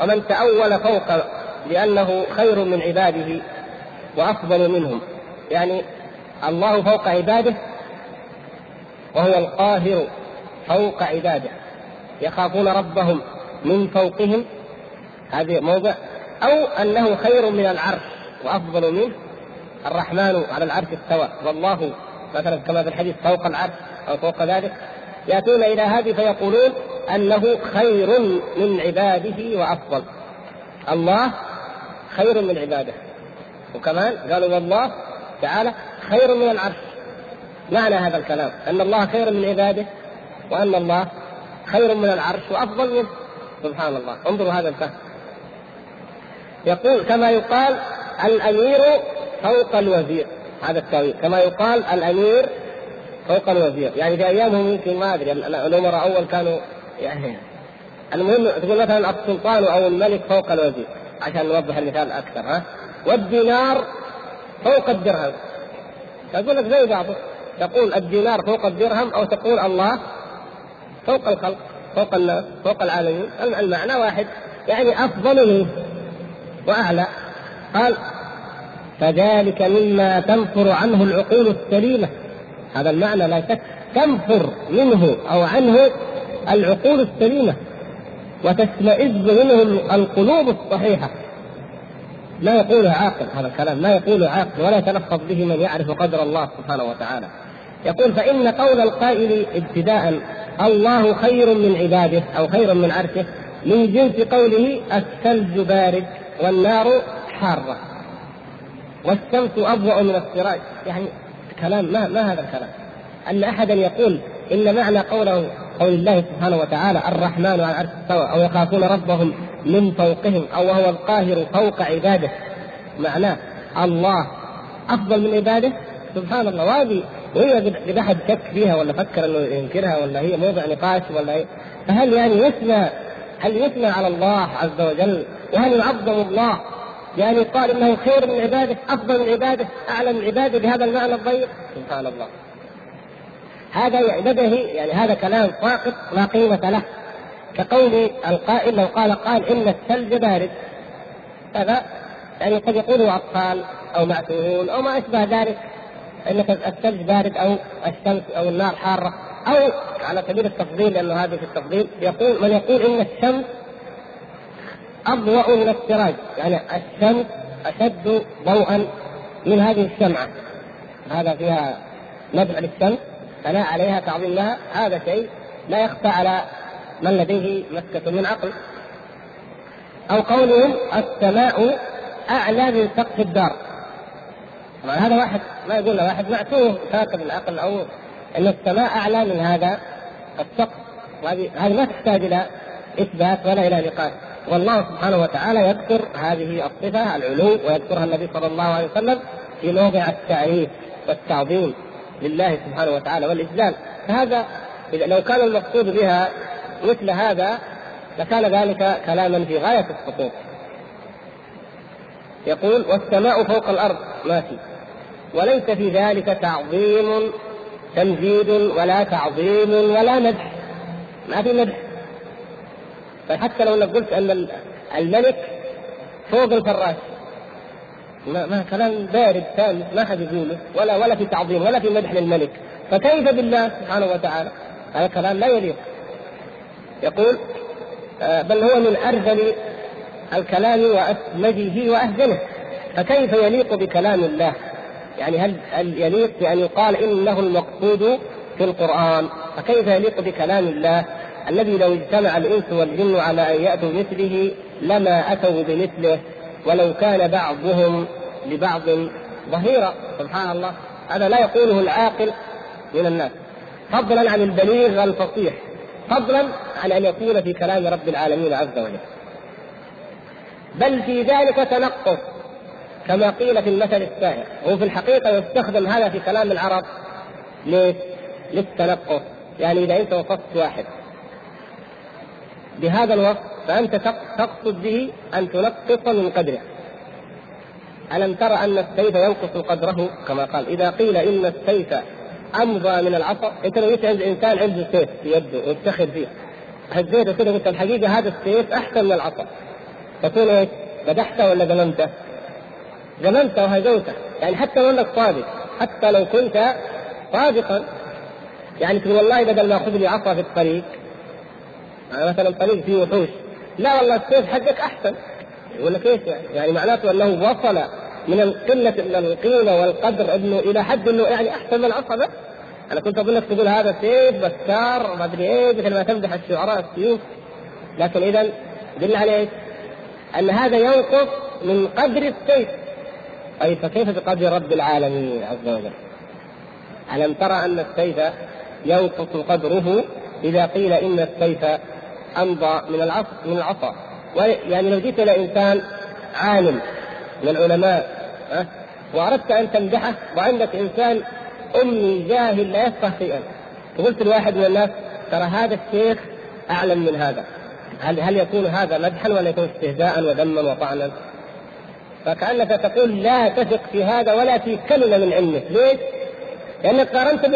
[SPEAKER 1] ومن تأول فوق لأنه خير من عباده وأفضل منهم. يعني الله فوق عباده وهو القاهر فوق عباده. يخافون ربهم من فوقهم هذه موضع أو أنه خير من العرش وأفضل منه الرحمن على العرش استوى. والله مثلا كما في الحديث فوق العرش أو فوق ذلك يأتون إلى هذه فيقولون أنه خير من عباده وأفضل. الله خير من عباده. وكمان قالوا والله تعالى خير من العرش. معنى هذا الكلام أن الله خير من عباده وأن الله خير من العرش وأفضل منه. سبحان الله. انظروا هذا الفهم. يقول كما يقال الأمير فوق الوزير. هذا التأويل كما يقال الأمير فوق الوزير. يعني في أيامهم يمكن ما أدري. الأمراء أول كانوا يعني المهم تقول مثلا السلطان أو الملك فوق الوزير. عشان نوضح المثال أكثر ها. والدينار فوق الدرهم. تقول لك زي بعضه. تقول الدينار فوق الدرهم أو تقول الله فوق الخلق فوق الناس فوق العالمين. المعنى واحد. يعني أفضل منه. وأعلى. قال فذلك مما تنفر عنه العقول السليمة. هذا المعنى لا شك. تنفر منه أو عنه العقول السليمة. وتشمئز منه القلوب الصحيحة. لا يقوله عاقل هذا الكلام. لا يقوله عاقل ولا يتلفظ به من يعرف قدر الله سبحانه وتعالى. يقول فإن قول القائل ابتداء الله خير من عباده أو خير من عرشه من جنس قوله الثلج بارد والنار حارة. والشمس أضوأ من السراج. يعني كلام ما ما هذا الكلام. أن أحدا يقول إن معنى قوله قول الله سبحانه وتعالى الرحمن على العرش استوى أو يخافون ربهم من فوقهم أو وهو القاهر فوق عباده معناه الله أفضل من عباده؟ سبحان الله. وهذه وهي إذا أحد شك فيها ولا فكر إنه ينكرها ولا هي موضع نقاش ولا هي فهل يعني يثنى هل يثنى على الله عز وجل؟ وهل يعظم الله؟ يعني قال إنه خير من عباده أفضل من عباده أعلى من عباده بهذا المعنى الضيق. سبحان الله. هذا بدهي يعني هذا كلام ساقط لا قيمة له. كقول القائل لو قال قال إن الثلج بارد. هذا يعني قد يقوله أطفال أو معتوهون أو ما أشبه ذلك. إن الثلج بارد أو الشمس أو النار حارة. أو على سبيل التفضيل لأنه هذا في التفضيل يقول من يقول إن الشمس أضوأ من السراج. يعني الشمس أشد ضوءا من هذه الشمعة. هذا فيها مدح للشمس ثناء عليها تعظيم لها. هذا شيء لا يخفى على من لديه مسكة من عقل. أو قولهم السماء أعلى من سقف الدار. طبعا هذا واحد ما يقول واحد معتوه كاتب العقل أو أن السماء أعلى من هذا السقف. وهذه هذه ما تحتاج إلى إثبات ولا إلى نقاش. والله سبحانه وتعالى يذكر هذه الصفة العلو ويذكرها النبي صلى الله عليه وسلم في موضع التعريف والتعظيم لله سبحانه وتعالى والإجلال فهذا إذا لو كان المقصود بها مثل هذا لكان ذلك كلاما في غاية السقوط يقول والسماء فوق الأرض. ما في. وليس في ذلك تعظيم تمجيد ولا تعظيم ولا مدح. ما في مدح. فحتى لو انك قلت أن الملك فوق الفراش. ما, ما كلام بارد ثابت ما حد يقوله. ولا ولا في تعظيم ولا في مدح للملك. فكيف بالله سبحانه وتعالى؟ هذا كلام لا يليق. يقول آه، بل هو من أرذل الكلام واسمجه واهزله فكيف يليق بكلام الله؟ يعني هل هل يليق بأن يقال إنه المقصود في القرآن؟ فكيف يليق بكلام الله الذي لو اجتمع الإنس والجن على أن يأتوا مثله لما أتوا بمثله ولو كان بعضهم لبعض ظهيرا؟ سبحان الله. هذا لا يقوله العاقل من الناس. فضلا عن البليغ الفصيح. فضلا عن أن يكون في كلام رب العالمين عز وجل. بل في ذلك تنقص. كما قيل في المثل السائر هو في الحقيقة يستخدم هذا في كلام العرب ليش؟ للتنقص يعني إذا أنت وصفت واحد بهذا الوصف فأنت تقصد به أن تنقص من قدره ألم ترى أن السيف ينقص قدره كما قال إذا قيل إن السيف أمضى من العصا أنت لو جيت عند إنسان عنده سيف في يده ويفتخر فيه هزيته كده قلت الحقيقة هذا السيف أحسن من العصا تكون إيش؟ مدحته ولا ذممته؟ ذممته وهزوته يعني حتى لو أنك صادق حتى لو كنت صادقا. يعني تقول والله بدل ما أخذ لي عصا في الطريق مثلا طريق فيه وحوش. لا والله السيف حقك أحسن. يقول لك إيش يعني؟ يعني معناته أنه وصل من القلة من القيمة والقدر إنه إلى حد إنه يعني أحسن من العصبه أنا كنت اظنك تقول هذا سيف بكار ما أدري إيه مثل ما تمدح الشعراء السيوف. لكن اذا دل على إيش؟ أن هذا ينقص من قدر السيف. أي فكيف بقدر رب العالمين عز وجل؟ ألم ترى أن السيف ينقص قدره إذا قيل إن السيف أمضى من العصا من العصا يعني لو جيت إلى إنسان عالم من العلماء أه؟ وأردت أن تمدحه وعندك إنسان أمي جاهل لا يفقه شيئا فقلت لواحد من الناس ترى هذا الشيخ أعلم من هذا هل هل يكون هذا مدحا ولا يكون استهزاء وذما وطعنا؟ فكأنك تقول لا تثق في هذا ولا في كلمة من علمه، ليش؟ لأنك قارنت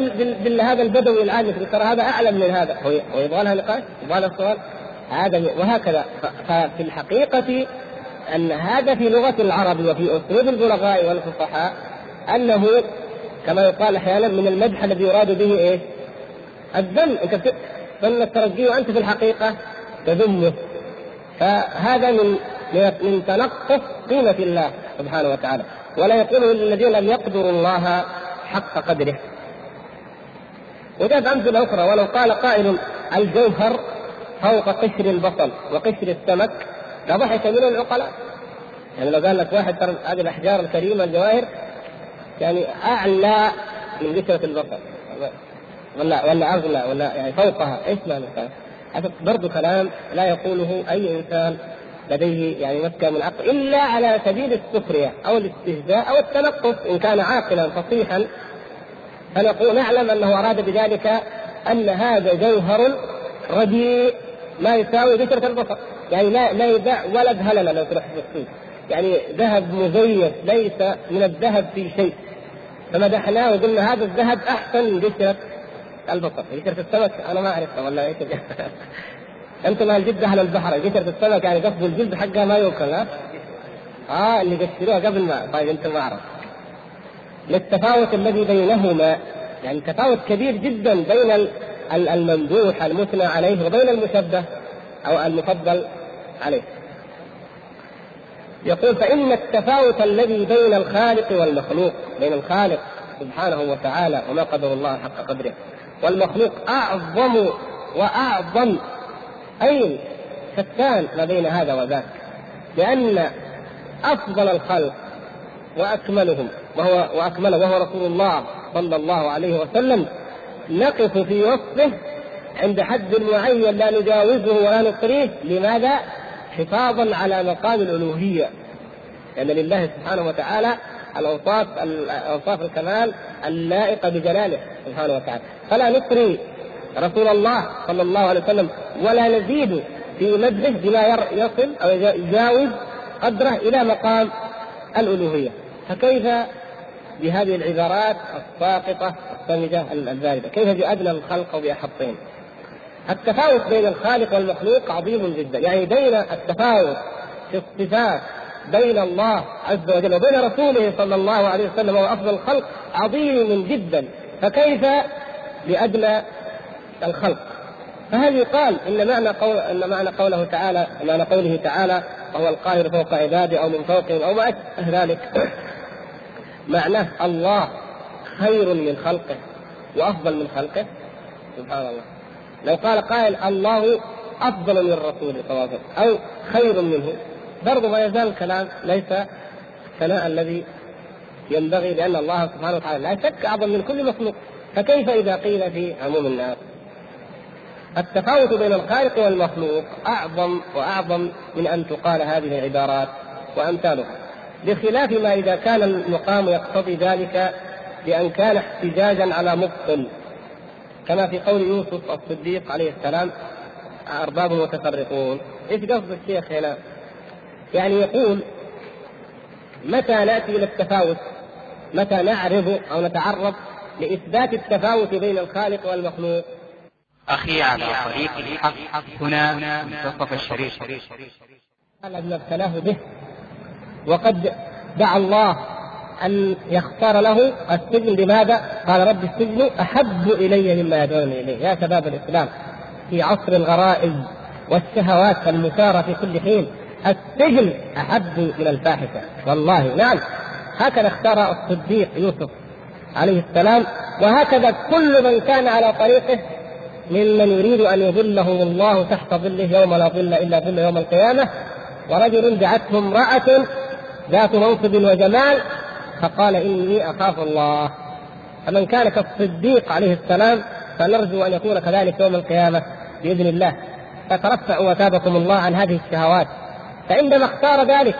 [SPEAKER 1] بهذا البدوي العادي ترى هذا أعلم من هذا. هو يبغى لها نقاش؟ يبغى لها سؤال؟ هذا وهكذا. ففي الحقيقة أن هذا في لغة العرب وفي أسلوب البلغاء والفصحاء أنه كما يقال أحيانا من المدح الذي يراد به إيش؟ الذم. إنت فانك ترجيه وأنت في الحقيقة تذمه. فهذا من من تنقص قيمة الله سبحانه وتعالى ولا يقول للذين لم يقدروا الله حق قدره. وجاءت أمثلة أخرى ولو قال قائل الجوهر فوق قشر البصل وقشر السمك لضحك منه العقلاء. يعني لو قال لك واحد ترى هذه الأحجار الكريمة الجواهر يعني أعلى من قشرة البصل ولا ولا اغلى ولا يعني فوقها إيش معنى؟ هذا برضه كلام لا يقوله أي إنسان لديه يعني مسكن من العقل إلا على سبيل السخرية أو الاستهزاء أو التنقص إن كان عاقلا فصيحا. فنقول نعلم أنه أراد بذلك أن هذا جوهر رديء ما يساوي بشرة البصر. يعني لا لا يباع ولا بهلله لو تروح في السوق يعني ذهب مزيف ليس من الذهب في شيء. فمدحناه وقلنا هذا الذهب أحسن من قشره البصر. قشره السمك أنا ما أعرفها ولا إيش أنتم أهل جده أهل البحر. قشره السمك يعني قصد الجلد حقها ما يوكل ها؟ آه اللي قشروها قبل ما. طيب انت ما اعرف للتفاوت الذي بينهما يعني تفاوت كبير جدا بين الممدوح المثنى عليه وبين المشبه أو المفضل عليه. يقول فإن التفاوت الذي بين الخالق والمخلوق بين الخالق سبحانه وتعالى وما قدر الله حق قدره والمخلوق أعظم وأعظم أين شتان ما بين هذا وذاك؟ لأن أفضل الخلق وأكملهم وهو وأكمله وهو رسول الله صلى الله عليه وسلم نقف في وصفه عند حد معين لا نجاوزه ولا نطريه لماذا؟ حفاظا على مقام الألوهية. لأن لله سبحانه وتعالى الأوصاف أوصاف الكمال اللائقة بجلاله سبحانه وتعالى. فلا نطري رسول الله صلى الله عليه وسلم ولا نزيد في مدحه بما يصل أو يجاوز قدره إلى مقام الألوهية. فكيف بهذه العبارات الساقطة السمجه البارده كيف بادنى الخلق وباحطهم التفاوت بين الخالق والمخلوق عظيم جدا. يعني بين التفاوت في الصفات بين الله عز وجل وبين رسوله صلى الله عليه وسلم وهو أفضل الخلق عظيم جدا. فكيف بادنى الخلق. فهل يقال إن معنى قول إن معنى قوله تعالى معنى قوله تعالى وهو القاهر فوق عباده أو من فوقهم أو ما أشبه ذلك؟ معناه الله خير من خلقه وأفضل من خلقه؟ سبحان الله. لو قال قائل الله أفضل من الرسول صلى الله عليه وسلم أو خير منه برضه ما يزال الكلام ليس ثناء الذي ينبغي لأن الله سبحانه وتعالى لا شك أعظم من كل مخلوق. فكيف إذا قيل في عموم الناس؟ التفاوت بين الخالق والمخلوق أعظم وأعظم من أن تقال هذه العبارات وأمثالها بخلاف ما إذا كان المقام يقتضي ذلك بأن كان احتجاجا على مبطل كما في قول يوسف الصديق عليه السلام أرباب متفرقون. إيش قصد الشيخ هنا؟ يعني يقول متى نأتي إلى التفاوت؟ متى نعرض أو نتعرض لإثبات التفاوت بين الخالق والمخلوق؟
[SPEAKER 2] أخي على طريق الحق. هنا منتصف الشريف.
[SPEAKER 1] الذي ابتلاه به وقد دعا الله أن يختار له السجن. لماذا؟ قال رب السجن أحب إلي مما يدعونني إليه. يا شباب الإسلام في عصر الغرائز والشهوات المثارة في كل حين السجن أحب من الفاحشة. والله نعم. هكذا اختار الصديق يوسف عليه السلام وهكذا كل من كان على طريقه ممن يريد أن يظلهم الله تحت ظله يوم لا ظل إلا ظل يوم القيامة ورجل دعته امرأة ذات منصب وجمال فقال إني أخاف الله. فمن كان كالصديق عليه السلام فنرجو أن يكون كذلك يوم القيامة بإذن الله. فترفعوا وتابكم الله عن هذه الشهوات. فعندما اختار ذلك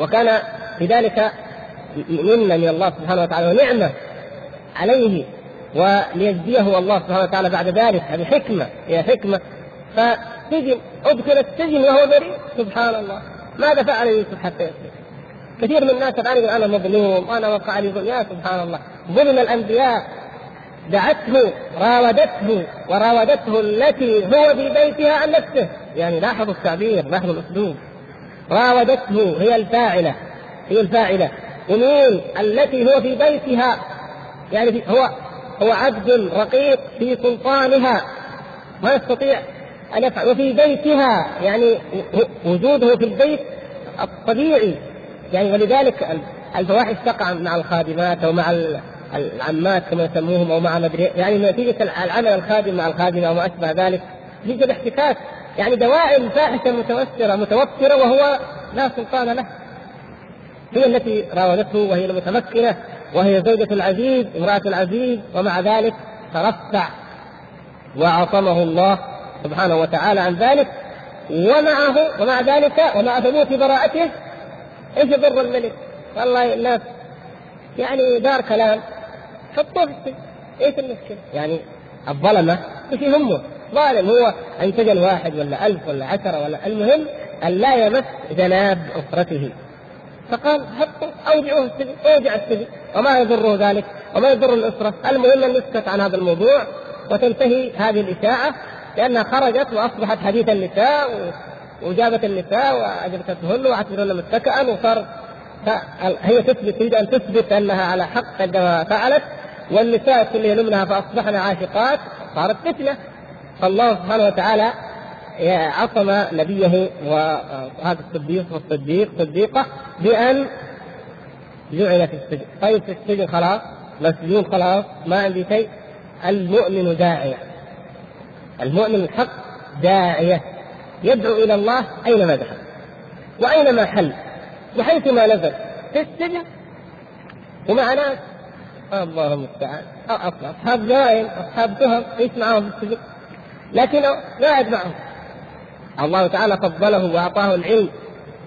[SPEAKER 1] وكان في ذلك منا من الله سبحانه وتعالى ونعمة عليه وليجزيه الله سبحانه وتعالى بعد ذلك. هذه حكمة هي حكمة. فسجن أدخل السجن وهو بريء سبحان الله. ماذا فعل يوسف حتى يسجن؟ كثير من الناس الآن يقول أنا مظلوم أنا وقع لي ظلم. يا سبحان الله. ظلم الأنبياء. دعته راودته وراودته التي هو في بيتها عن نفسه. يعني لاحظوا التعبير لاحظوا الأسلوب. راودته هي الفاعلة هي الفاعلة. ومين التي هو في بيتها. يعني هو هو عبد رقيق في سلطانها ما يستطيع أن يفعل. وفي بيتها يعني وجوده في البيت الطبيعي. يعني ولذلك الفواحش تقع مع الخادمات أو مع العمات كما يسموهم أو مع مدري يعني نتيجة العمل الخادم مع الخادمة أو ما أشبه ذلك. يوجد احتكاك. يعني دوائر فاحشة متوسره متوفرة وهو لا سلطان له. هي التي راودته وهي المتمكنة. وهي زوجة العزيز امرأة العزيز ومع ذلك ترفع وعصمه الله سبحانه وتعالى عن ذلك ومعه ومع ذلك ومع ثبوت براءته إيش يضر الملك؟ والله الناس يعني دار كلام حطوه في إيش المشكلة؟ يعني الظلمة إيش يهمه؟ ظالم هو ان سجن واحد ولا ألف ولا عشرة ولا المهم أن لا يمس جناب أسرته فقال حطوا اودعوه السجن أوجع السجن. وما يضره ذلك. وما يضر الأسرة. المهم أن يسكت عن هذا الموضوع وتنتهي هذه الإشاعة لأنها خرجت وأصبحت حديث النساء وجابت النساء وأجبتهن واعتبرهن متكئا وصار هي تثبت تريد أن تثبت أنها على حق عندما فعلت. والنساء كل يلمنها فأصبحن عاشقات. صارت فتنة. فالله سبحانه وتعالى عصم نبيه وهذا الصديق والصديق صديقة بأن جعل في السجن. طيب في السجن خلاص مسجون خلاص ما عندي شيء. المؤمن داعية. المؤمن الحق داعية. يدعو إلى الله أينما دخل وأينما حل وحيثما نزل. في السجن ومع ناس الله المستعان. أصحاب جرائم أصحاب تهم إيش معهم في السجن. لكن قاعد معهم الله تعالى فضله وأعطاه العلم.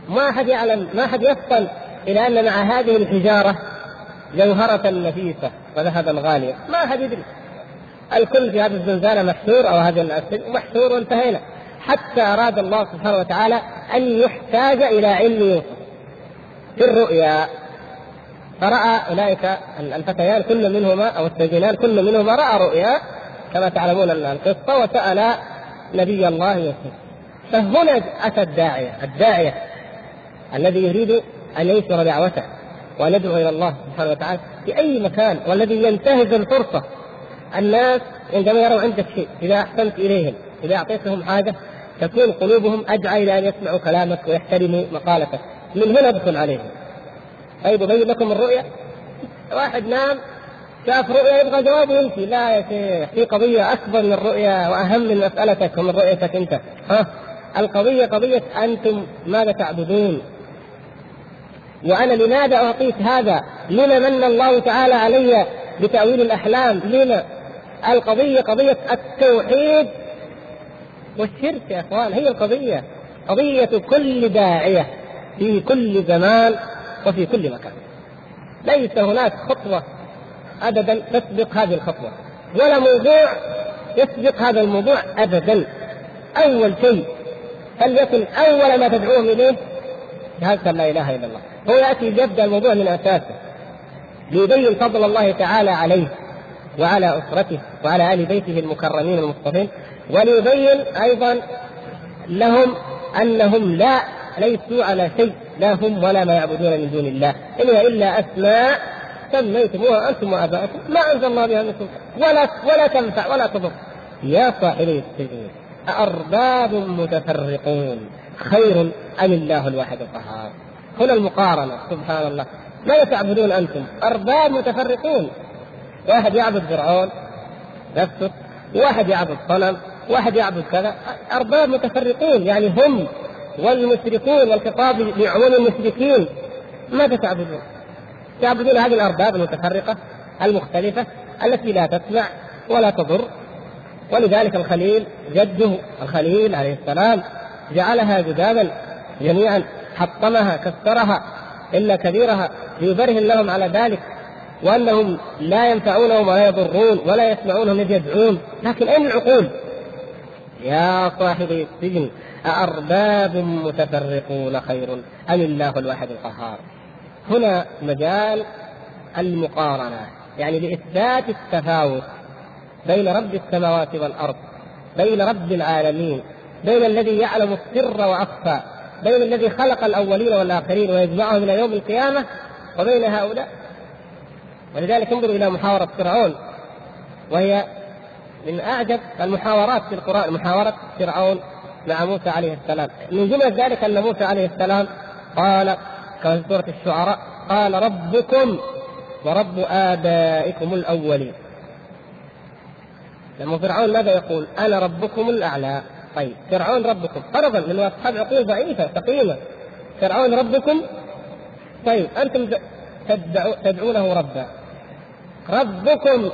[SPEAKER 1] ما احد يعلم ما احد يفطن إلى أن مع هذه الحجارة جوهرة نفيسة وذهبا غاليا. ما احد يدري. الكل في هذه الزنزانه محشور أو هذا السجن محشور وانتهينا. حتى أراد الله سبحانه وتعالى أن يحتاج إلى علم يوسف في الرؤيا فرأى أولئك الفتيان كل منهما أو السجنان كل منهما رأى رؤيا. كما تعلمون القصة وسأل نبي الله يوسف. فهنا أتى الداعية الداعية الذي يريد أن ينشر دعوته وان يدعو إلى الله سبحانه وتعالى في أي مكان والذي ينتهز الفرصة. الناس عندما يروا عندك شيء إذا أحسنت إليهم إذا أعطيتهم حاجة تكون قلوبهم أدعى إلى أن يسمعوا كلامك ويحترموا مقالتك. من هنا ادخل عليهم. طيب أبين لكم الرؤيا واحد نام شاف رؤيا يبغى جواب يمشي لا يا شيخ في قضية أكبر من الرؤيا وأهم من مسألتك ومن رؤيتك أنت. ها؟ القضية قضية أنتم ماذا تعبدون وأنا لماذا أعطيت هذا؟ لما من الله تعالى علي بتأويل الأحلام؟ لما؟ القضية قضية التوحيد والشرك يا إخوان هي القضية قضية كل داعية في كل زمان وفي كل مكان ليس هناك خطوة ابدا تسبق هذه الخطوة ولا موضوع يسبق هذا الموضوع ابدا أول شيء فليكن أول ما تدعوهم إليه شهاده لا إله إلا الله. هو يأتي يبدأ الموضوع من أساسه ليبين فضل الله تعالى عليه وعلى أسرته وعلى آل بيته المكرمين المصطفين وليبين أيضا لهم أنهم لا ليسوا على شيء لا هم ولا ما يعبدون من دون الله. إن هي إلا أسماء سميتموها أنتم واباءكم ما أنزل الله بها من ولا ولا تنفع ولا تضر. يا صاحبي السجن أأرباب متفرقون. خير أم الله الواحد القهار؟ هنا المقارنة سبحان الله ماذا تعبدون أنتم؟ أرباب متفرقون. واحد يعبد فرعون نفسه واحد يعبد صنم واحد يعبد كذا. أرباب متفرقون يعني هم والمشركون والخطاب لعموم المشركين. ماذا تعبدون؟ تعبدون هذه الأرباب المتفرقة المختلفة التي لا تسمع ولا تضر. ولذلك الخليل جده الخليل عليه السلام جعلها جدادا جميعا حطمها كسرها الا كبيرها ليبرهن لهم على ذلك وأنهم لا ينفعونهم ولا يضرون ولا يسمعونهم إذ يدعون لكن أين العقول؟ يا صاحبي السجن أأرباب متفرقون خير أم الله الواحد القهار؟ هنا مجال المقارنة يعني لإثبات التفاوت بين رب السماوات والأرض بين رب العالمين بين الذي يعلم السر وأخفى بين الذي خلق الأولين والآخرين ويجمعهم إلى يوم القيامة وبين هؤلاء. ولذلك انظروا إلى محاورة فرعون وهي من أعجب المحاورات في القرآن محاورة فرعون مع موسى عليه السلام. من جملة ذلك أن موسى عليه السلام قال كما في سورة الشعراء قال ربكم ورب آبائكم الأولين. لما فرعون ماذا يقول؟ أنا ربكم الأعلى. طيب فرعون ربكم. فرضا من اصحاب عقول ضعيفة سقيمه فرعون ربكم؟ طيب أنتم تدعو تدعونه ربا. ربكم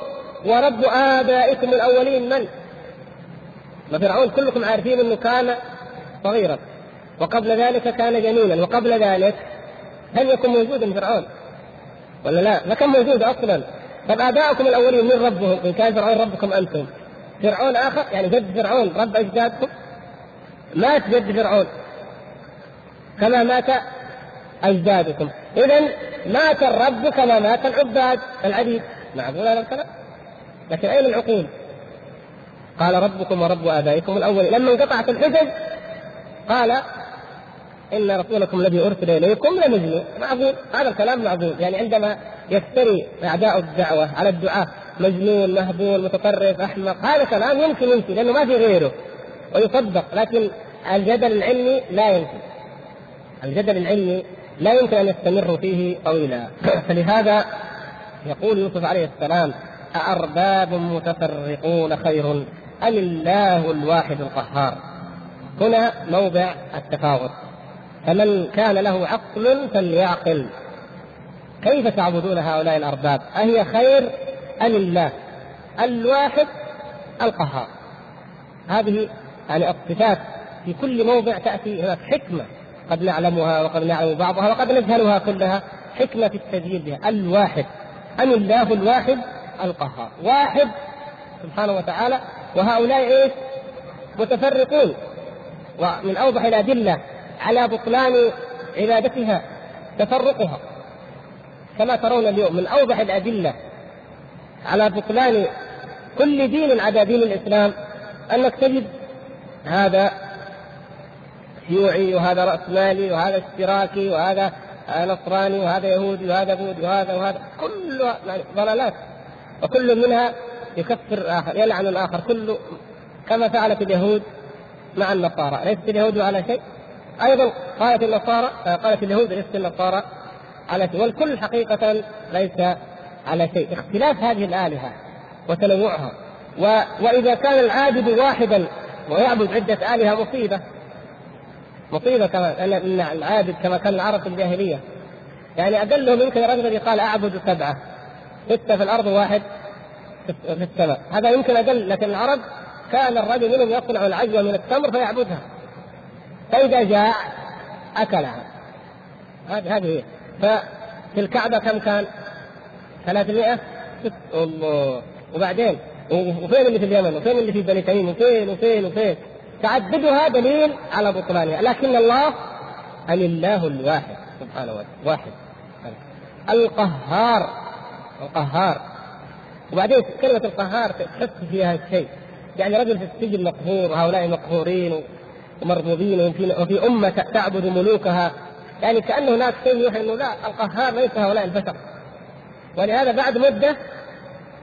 [SPEAKER 1] ورب آبائكم الأولين من؟ وفرعون كلكم عارفين أنه كان صغيرا. وقبل ذلك كان جنونا وقبل ذلك لم يكن موجودا فرعون؟ ولا لا؟ ما كان موجود أصلا. طب آبائكم الأولين من ربهم؟ إن كان فرعون ربكم أنتم. فرعون آخر؟ يعني جد فرعون. رب أجدادكم مات جد فرعون. كما مات أجدادكم. إذا مات الرب كما مات العباد. العبيد. معقول هذا الكلام؟ لكن أين العقول؟ قال ربكم ورب آبائكم الأول لما انقطعت الحجج قال إن رسولكم الذي أرسل إليكم لمجنون معقول هذا الكلام معقول يعني عندما يفتري أعداء الدعوة على الدعاة مجنون مهبول متطرف أحمق هذا كلام يمكن يمكن لأنه ما في غيره. ويصدق. لكن الجدل العلمي لا يمكن. الجدل العلمي لا يمكن أن يستمروا فيه طويلا. فلهذا يقول يوسف عليه السلام أأرباب متفرقون خير أم الله الواحد القهار؟ هنا موضع التفاوت فمن كان له عقل فليعقل. كيف تعبدون هؤلاء الأرباب؟ أهي خير أم الله؟ الواحد القهار. هذه يعني الصفات في كل موضع تأتي هناك حكمة. قد نعلمها وقد نعلم بعضها وقد نجهلها كلها. حكمة في التجديد بها. الواحد. أم الله الواحد القهار. واحد سبحانه وتعالى. وهؤلاء إيش؟ متفرقون. ومن أوضح الأدلة على بطلان عبادتها تفرقها. كما ترون اليوم من أوضح الأدلة على بطلان كل دين عدا دين الإسلام أنك تجد هذا شيوعي وهذا رأسمالي وهذا اشتراكي وهذا نصراني وهذا يهودي وهذا بوذي وهذا وهذا كلها ضلالات. وكل منها يكفر الآخر يلعن الآخر كله كما فعلت اليهود مع النصارى. ليست اليهود على شيء؟ أيضا قالت النصارى قالت اليهود ليست النصارى على شيء والكل حقيقة ليس على شيء. اختلاف هذه الآلهة وتنوعها. و... وإذا كان العابد واحدا ويعبد عدة آلهة مصيبة مصيبة كما ان العابد كما كان العرب في الجاهلية. يعني اقلهم يمكن الرجل الذي قال أعبد سبعة ستة في الأرض وواحد في السماء. هذا يمكن أقل لكن العرب كان الرجل منهم يصنع العجوة من التمر فيعبدها. فإذا جاع أكلها. هذه هذه ففي الكعبة كم كان؟ 300 الله. وبعدين؟ وفين اللي في اليمن؟ وفين اللي في بني تميم؟ وفين وفين وفين؟ تعددها دليل على بطلانها. لكن الله أن الله الواحد. سبحانه وتعالى. واحد. القهار. القهار. وبعدين كلمة القهار تحس فيها الشيء يعني رجل في السجن مقهور هؤلاء مقهورين ومرفوضين وفي, أمة تعبد ملوكها. يعني كأنه هناك شيء يوحي أنه لا القهار ليس هؤلاء البشر. ولهذا بعد مدة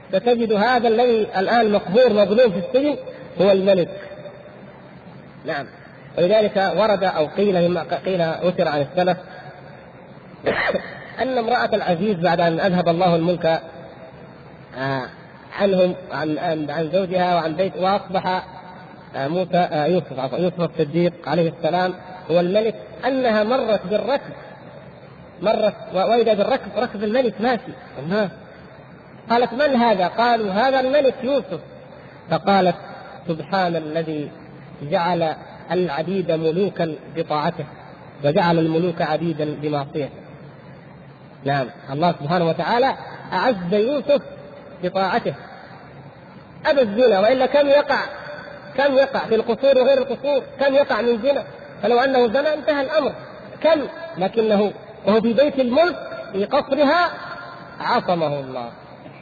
[SPEAKER 1] ستجد هذا الذي الآن مقهور مظلوم في السجن هو الملك. نعم. ولذلك ورد أو قيل مما قيل أثر عن السلف أن امرأة العزيز بعد أن أذهب الله الملك آه، عنهم عن عن زوجها وعن بيت وأصبح آه، موسى آه، يوسف يوسف الصديق عليه السلام هو الملك أنها مرت بالركب مرت وإذا بالركب ركب الملك ماشي. الناس قالت من هذا؟ قالوا هذا الملك يوسف. فقالت سبحان الذي جعل العبيد ملوكا بطاعته وجعل الملوك عبيدا بمعصيته. نعم. الله سبحانه وتعالى أعز يوسف بطاعته. أبى الزنا وإلا كم يقع؟ كم يقع في القصور وغير القصور؟ كم يقع من زنا؟ فلو أنه زنا انتهى الأمر. كم؟ لكنه وهو في بيت الملك في قصرها عصمه الله.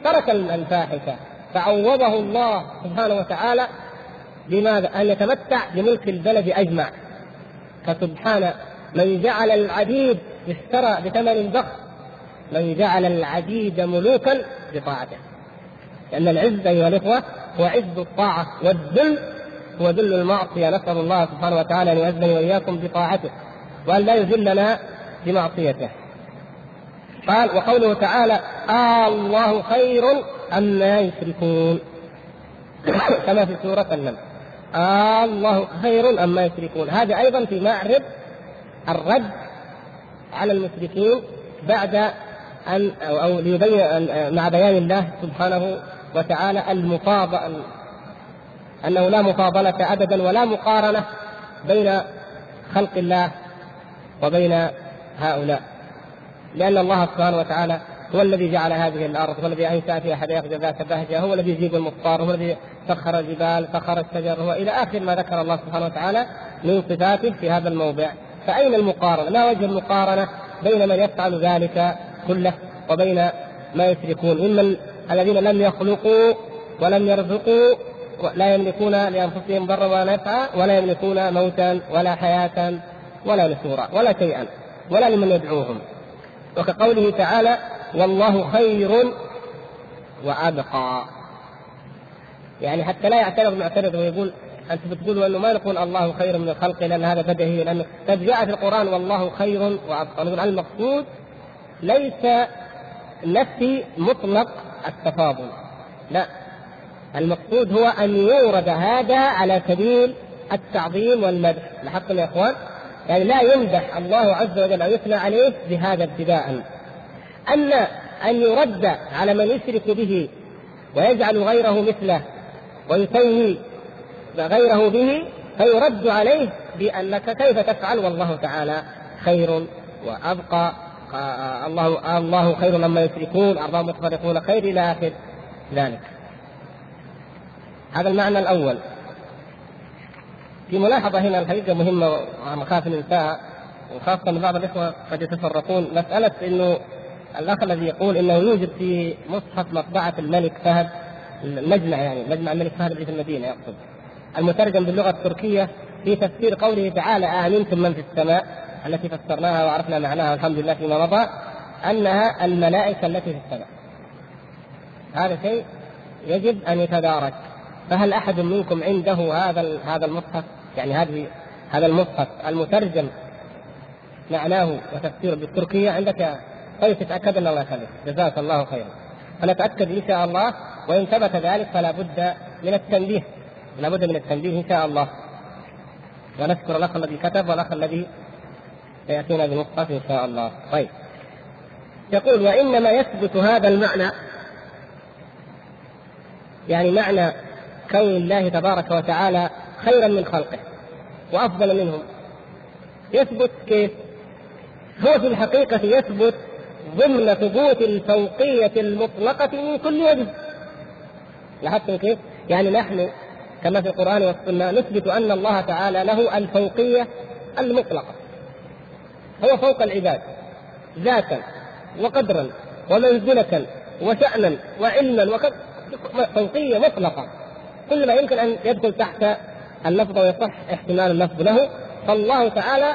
[SPEAKER 1] ترك الفاحشة فعوضه الله سبحانه وتعالى لماذا؟ أن يتمتع بملك البلد أجمع. فسبحان من جعل العبيد اشترى بثمن ضخم من جعل العبيد ملوكا بطاعته. لأن العز أيها الإخوة هو عز الطاعة والذل هو ذل المعصية. نسأل الله سبحانه وتعالى أن يعزني وإياكم بطاعته وأن لا يذلنا بمعصيته. قال وقوله تعالى آه الله خير أما يشركون. كما في سورة النمل آه الله خير أما يشركون. هذا أيضا في معرض الرد على المشركين بعد أن أو, أو ليبين مع بيان الله سبحانه وتعالى المفاضل أنه لا مفاضلة أبدا ولا مقارنة بين خلق الله وبين هؤلاء. لأن الله سبحانه وتعالى هو الذي جعل هذه الأرض هو الذي أنشأ فيها حدائق ذات بهجه هو الذي يجيب المضطر هو الذي سخر الجبال سخر الشجر هو إلى آخر ما ذكر الله سبحانه وتعالى من صفاته في هذا الموضع. فأين المقارنة؟ ما وجه المقارنة بين من يفعل ذلك كله وبين ما يشركون. ممن الذين لم يخلقوا ولم يرزقوا لا يملكون لأنفسهم ضرا ولا نفعا ولا يملكون موتا ولا حياة ولا نشورا ولا شيئا ولا لمن يدعوهم. وكقوله تعالى والله خير وأبقى. يعني حتى لا يعترض المعترض ويقول أنت بتقول انه ما نقول الله خير من الخلق لأن هذا بدهي لأنه قد جاء في القرآن والله خير وأبقى. نقول المقصود ليس نفي مطلق التفاضل لا. المقصود هو أن يورد هذا على سبيل التعظيم والمدح. لاحظتم يا إخوان؟ يعني لا يمدح الله عز وجل أو يثنى عليه بهذا ابتداء. أن أن يرد على من يشرك به ويجعل غيره مثله ويسوي غيره به فيرد عليه بأنك كيف تفعل؟ والله تعالى خير وأبقى. الله الله خير مما يشركون أرباب متفرقون خير إلى آخر. ذلك. هذا المعنى الأول. في ملاحظة هنا الحقيقة مهمة ومخاف ننساها وخاصة أن بعض الإخوة قد يتفرقون. مسألة أنه الأخ الذي يقول إنه يوجد في مصحف مطبعة الملك فهد المجمع يعني مجمع الملك فهد في المدينة يقصد. المترجم باللغة التركية في تفسير قوله تعالى آمنتم من في السماء التي فسرناها وعرفنا معناها الحمد لله فيما مضى أنها الملائكة التي في السماء. هذا شيء يجب أن يتدارك. فهل أحد منكم عنده هذا هذا المصحف؟ يعني هذه هذا المصحف المترجم معناه وتفسيره بالتركية عندك طيب تتاكد الله يخليك. جزاك الله خيرا. فنتأكد إن شاء الله وإن ثبت ذلك فلا بد من التنبيه. لا بد من التنبيه إن شاء الله. ونشكر الأخ الذي كتب والأخ الذي سيأتينا بمصحف إن شاء الله. طيب. يقول وإنما يثبت هذا المعنى يعني معنى كون الله تبارك وتعالى خيرا من خلقه وأفضل منهم يثبت كيف؟ هو في الحقيقة يثبت ضمن ثبوت الفوقية المطلقة من كل وجه لاحظتم كيف؟ يعني نحن كما في القرآن والسنة نثبت أن الله تعالى له الفوقية المطلقة هو فوق العباد ذاتا وقدرا ومنزلة وشأنا وعلما وقد فوقية مطلقة كل ما يمكن أن يدخل تحت اللفظ ويصح احتمال اللفظ له فالله تعالى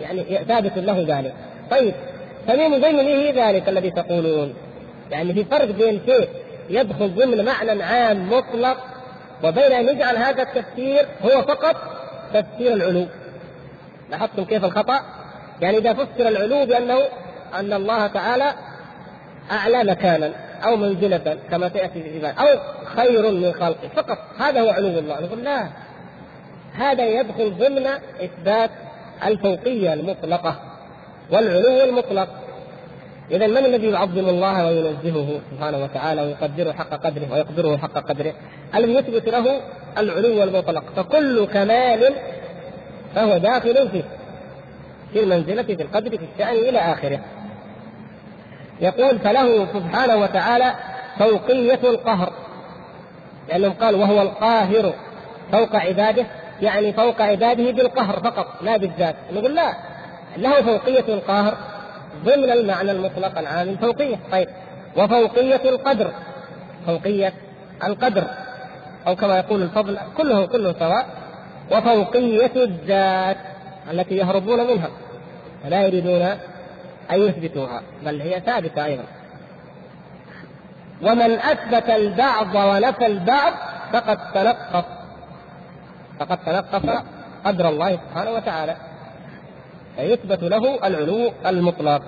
[SPEAKER 1] يعني ثابت له ذلك. طيب فمن ضمنه ذلك الذي تقولون؟ يعني في فرق بين شيء يدخل ضمن معنى عام مطلق وبين أن يجعل هذا التفسير هو فقط تفسير العلو. لاحظتم كيف الخطأ؟ يعني إذا فسر العلو بأنه أن الله تعالى أعلى مكانا. أو منزلة كما سياتي في الإيمان أو خير من خلقه. فقط هذا هو علو الله. نقول لا هذا يدخل ضمن إثبات الفوقية المطلقة والعلو المطلق. إذا من الذي يعظم الله وينزهه سبحانه وتعالى ويقدره حق قدره ويقدره حق قدره؟ الذي يثبت له العلو المطلق. فكل كمال فهو داخل فيه في المنزلة في القدر في الشأن إلى آخره. يقول فله سبحانه وتعالى فوقية القهر. لأنهم قالوا وهو القاهر فوق عباده يعني فوق عباده بالقهر فقط لا بالذات. نقول لا له فوقية القهر ضمن المعنى المطلق العام الفوقية طيب وفوقية القدر فوقية القدر أو كما يقول الفضل كله كله سواء. وفوقية الذات التي يهربون منها فلا يريدون أن يثبتوها بل هي ثابتة أيضا. ومن أثبت البعض ونفى البعض فقد تنقص فقد تنقص قدر الله سبحانه وتعالى. فيثبت له العلو المطلق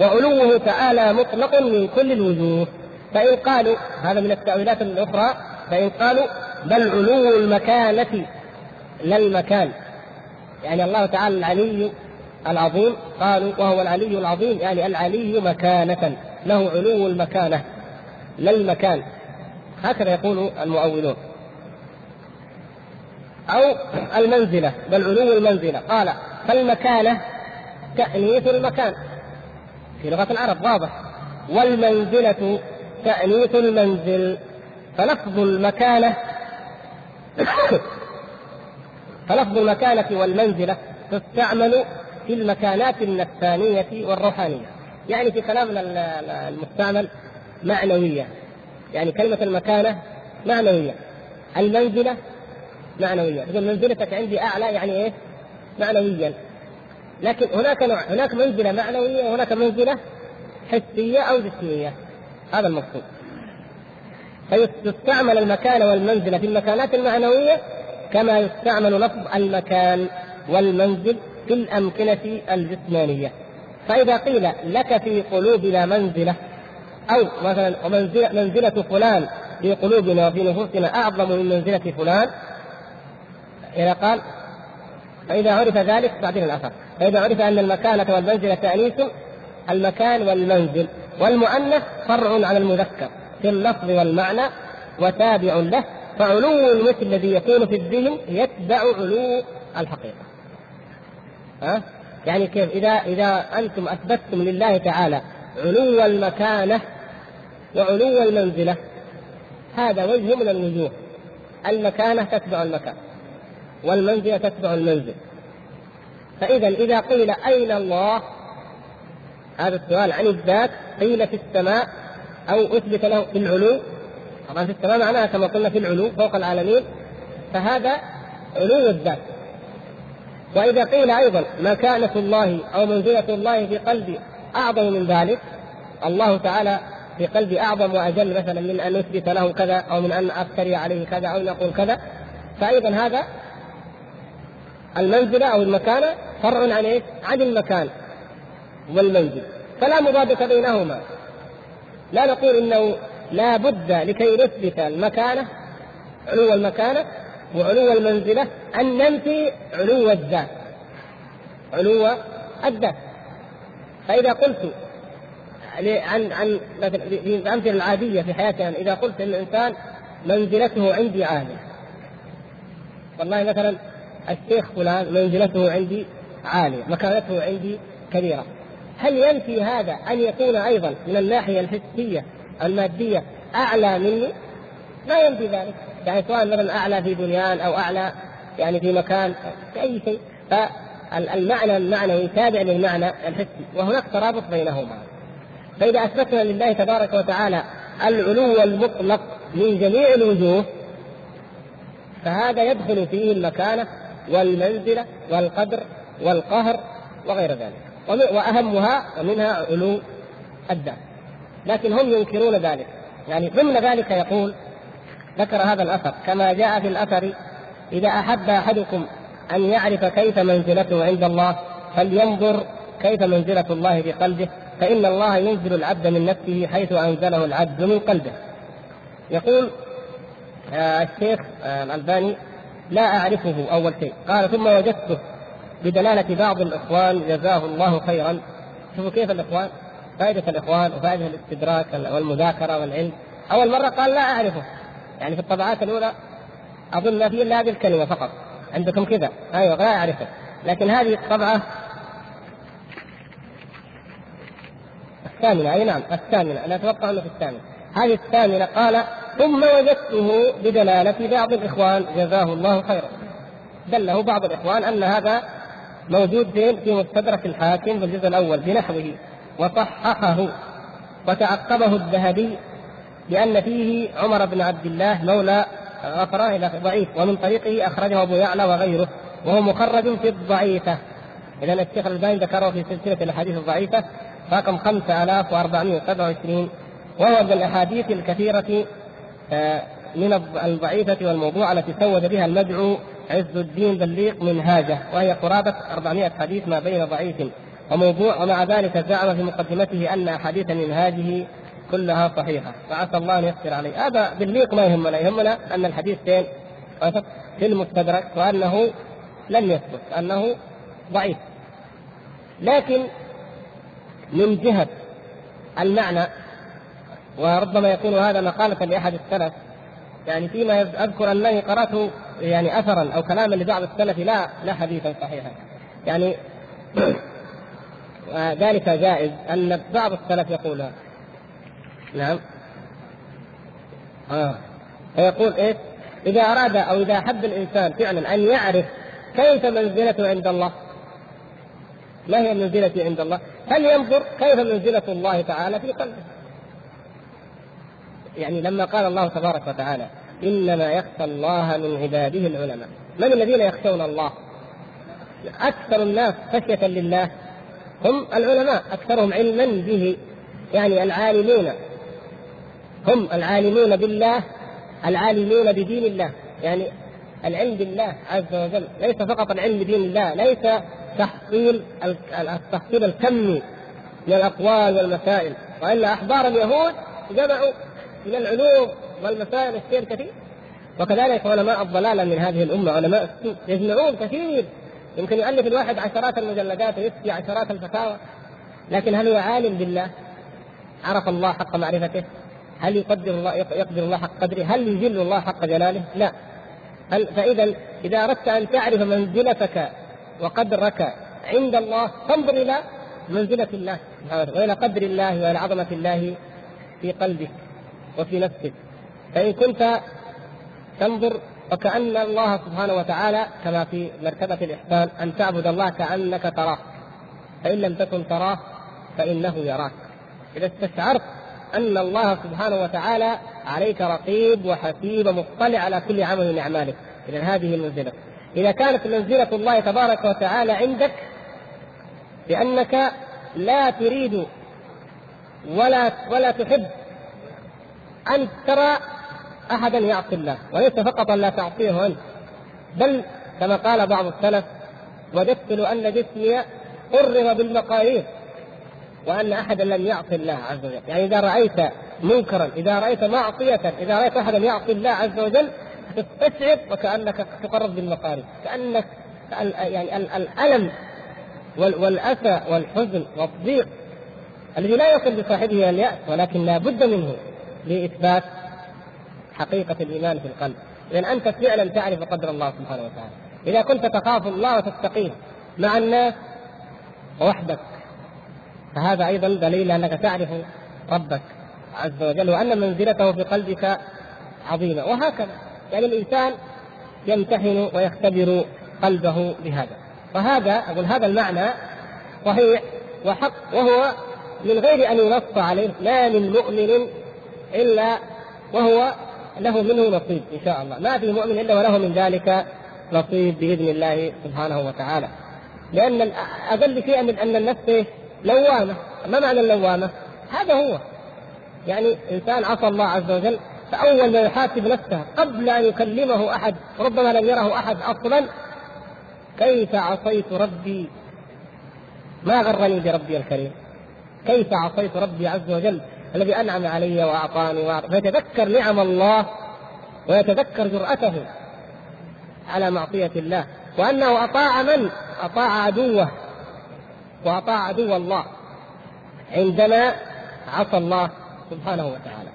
[SPEAKER 1] وعلوه تعالى مطلق من كل الوجوه. فإن قالوا هذا من التأويلات الأخرى فإن قالوا بل علو المكانة لا المكان. يعني الله تعالى العلي العظيم قالوا وهو العلي العظيم يعني العلي مكانة له علو المكانة لا المكان. هكذا يقول المؤولون. أو المنزلة بل علو المنزلة. قال فالمكانة تأنيث المكان. في لغة العرب واضح. والمنزلة تأنيث المنزل. فلفظ المكانة فلفظ المكانة والمنزلة تستعمل في المكانات النفسانية والروحانية. يعني في كلامنا المستعمل معنوية. يعني كلمة المكانة معنوية. المنزلة معنوية. تقول منزلتك عندي أعلى يعني إيه؟ معنويا. لكن هناك نوع هناك منزلة معنوية وهناك منزلة حسية أو جسمية. هذا المقصود. فيستعمل المكان والمنزلة في المكانات المعنوية كما يستعمل لفظ المكان والمنزل في الأمكنة الجسمانية. فإذا قيل لك في قلوبنا منزلة أو مثلا ومنزلة منزلة فلان في قلوبنا وفي نفوسنا أعظم من منزلة فلان إذا قال فإذا عرف ذلك بعدين الأثر. فإذا عرف أن المكانة والمنزلة تأنيث المكان والمنزل والمؤنث فرع على المذكر في اللفظ والمعنى وتابع له فعلو المثل الذي يكون في الذهن يتبع علو الحقيقة. ها؟ يعني كيف؟ إذا إذا أنتم أثبتتم لله تعالى علو المكانة وعلو المنزلة هذا وجه من الوجوه. المكانة تتبع المكان والمنزلة تتبع المنزل. فإذا إذا قيل أين الله هذا السؤال عن الذات قيل في السماء أو أثبت له في العلو. طبعا في السماء معناها كما قلنا في العلو فوق العالمين. فهذا علو الذات. وإذا قيل أيضا مكانة الله أو منزلة الله في قلبي أعظم من ذلك الله تعالى في قلبي أعظم وأجل مثلا من أن نثبت له كذا أو من أن أفتري عليه كذا أو نقول كذا. فأيضا هذا المنزلة أو المكانة فرع عن إيش؟ عن المكان والمنزل. فلا مضادة بينهما. لا نقول إنه لا بد لكي نثبت المكانة علو المكانة وعلو المنزلة أن ننفي علو الذات. علو الذات. فإذا قلت عن عن في الأمثلة العادية في حياتنا إذا قلت أن الإنسان منزلته عندي عالية والله مثلا الشيخ فلان منزلته عندي عالية مكانته عندي كبيرة. هل ينفي هذا أن يكون أيضا من الناحية الحسية المادية أعلى مني؟ لا ينفي ذلك. يعني سواء مثلا أعلى في بنيان أو أعلى يعني في مكان في أي شيء. فالمعنى المعنوي تابع للمعنى الحسي وهناك ترابط بينهما. فإذا أثبتنا لله تبارك وتعالى العلو المطلق من جميع الوجوه فهذا يدخل فيه المكانة والمنزلة والقدر والقهر وغير ذلك. وأهمها ومنها علو الذات. لكن هم ينكرون ذلك. يعني ضمن ذلك يقول ذكر هذا الأثر. كما جاء في الأثر إذا أحب أحدكم أن يعرف كيف منزلته عند الله فلينظر كيف منزلة الله في قلبه فإن الله ينزل العبد من نفسه حيث أنزله العبد من قلبه. يقول آه الشيخ آه الألباني لا أعرفه أول شيء. قال ثم وجدته بدلالة بعض الإخوان جزاه الله خيرا. شوفوا كيف الإخوان فائدة الإخوان وفائدة الاستدراك والمذاكرة والعلم. أول مرة قال لا أعرفه. يعني في الطبعات الأولى أظن ما في إلا هذه الكلمة فقط. عندكم كذا. أيوه لا أعرفه لكن هذه الطبعة الثامنة. أي نعم الثامنة. أنا أتوقع أنه في الثامنة. هذه الثامنة قال ثم وجدته بدلالة بعض الإخوان. جزاه الله خيرا. دله بعض الإخوان أن هذا موجود فين؟ في مستدرك الحاكم في الجزء الأول بنحوه وصححه وتعقبه الذهبي بان فيه عمر بن عبد الله مولى غفران إلى ضعيف ومن طريقه أخرجه أبو يعلى وغيره وهو مخرج في الضعيفة. اذا الشيخ الباني ذكره في سلسلة الأحاديث الضعيفة رقم 5427 وهو من الأحاديث الكثيرة آه، من الضعيفة والموضوع التي سود بها المدعو عز الدين بليق منهاجه وهي قرابة 400 حديث ما بين ضعيف. وموضوع ومع ذلك زعم في مقدمته أن أحاديث منهاجه كلها صحيحة. فعسى الله أن يسر عليه. هذا بليق ما يهمنا. يهمنا أن الحديث فين؟ في المستدرك وأنه لم يثبت أنه ضعيف. لكن من جهة المعنى وربما يكون هذا مقالة لأحد السلف يعني فيما أذكر انني قرات يعني اثرا أو كلاما لبعض السلف لا لا حديثا صحيحا. يعني ذلك جائز أن بعض السلف يقول نعم آه فيقول إيش؟ إذا أراد أو إذا أحب الإنسان فعلا أن يعرف كيف منزلته عند الله ما هي منزلتي عند الله؟ هل ينظر كيف منزلة الله تعالى في قلبه؟ يعني لما قال الله تبارك وتعالى إنما يخشى الله من عباده العلماء من الذين يخشون الله أكثر الناس خشية لله هم العلماء أكثرهم علما به يعني العالمون هم العالمون بالله العالمون بدين الله يعني العلم بالله عز وجل ليس فقط العلم بدين الله ليس تحصيل التحصيل الكمي من الأقوال والمسائل والا أحبار اليهود جمعوا من العلوم والمسائل الشيء كثير وكذلك علماء الضلالة من هذه الأمة علماء السوء يجمعون كثير يمكن يؤلف الواحد عشرات المجلدات ويفتي عشرات الفتاوى لكن هل هو عالم بالله؟ عرف الله حق معرفته؟ هل يقدر الله يقدر الله حق قدره؟ هل يجل الله حق جلاله؟ لا. هل فإذا إذا أردت أن تعرف منزلتك وقدرك عند الله فانظر إلى منزلة الله وإلى قدر الله وإلى عظمة الله في قلبك وفي نفسك فإن كنت تنظر وكأن الله سبحانه وتعالى كما في مرتبة الإحسان أن تعبد الله كأنك تراه فإن لم تكن تراه فإنه يراك إذا استشعرت أن الله سبحانه وتعالى عليك رقيب وحسيب ومطلع على كل عمل من أعمالك. إذا هذه المنزلة. إذا كانت منزلة الله تبارك وتعالى عندك بأنك لا تريد ولا ولا تحب أن ترى أحدا يعصي الله وليس فقط لا تعصيه أنت بل كما قال بعض السلف وجدت له أن جسمي قرر بالمقاييس. وأن أحدا لم يعصي الله عز وجل. يعني إذا رأيت منكرا إذا رأيت معصية إذا رأيت أحدا يعصي الله عز وجل تستشعر وكأنك تقرب بالمقارب. كأنك يعني الألم والأسى والحزن والضيق الذي لا يصل بصاحبه اليأس ولكن لا بد منه لإثبات حقيقة الإيمان في القلب. إذا أنت فعلا تعرف قدر الله سبحانه وتعالى. إذا كنت تخاف الله وتتقيه مع الناس وحدك فهذا أيضا دليل أنك تعرف ربك عز وجل وأن منزلته في قلبك عظيمة وهكذا. يعني الإنسان يمتحن ويختبر قلبه بهذا. وهذا أقول هذا المعنى صحيح وحق وهو من غير أن ينص عليه ما من مؤمن إلا وهو له منه نصيب إن شاء الله. ما في مؤمن إلا وله من ذلك نصيب بإذن الله سبحانه وتعالى. لأن أقل شيء أن النفس لوامة. ما معنى اللوامة؟ هذا هو. يعني إنسان عصى الله عز وجل فأول ما يحاسب نفسه قبل أن يكلمه أحد ربما لم يره أحد أصلا كيف عصيت ربي؟ ما غرني بربي الكريم. كيف عصيت ربي عز وجل؟ الذي أنعم علي وأعطاني واعطاني فيتذكر نعم الله ويتذكر جرأته على معصية الله. وأنه أطاع من؟ أطاع عدوه. وأطاع عدو الله. عندما عصى الله سبحانه وتعالى.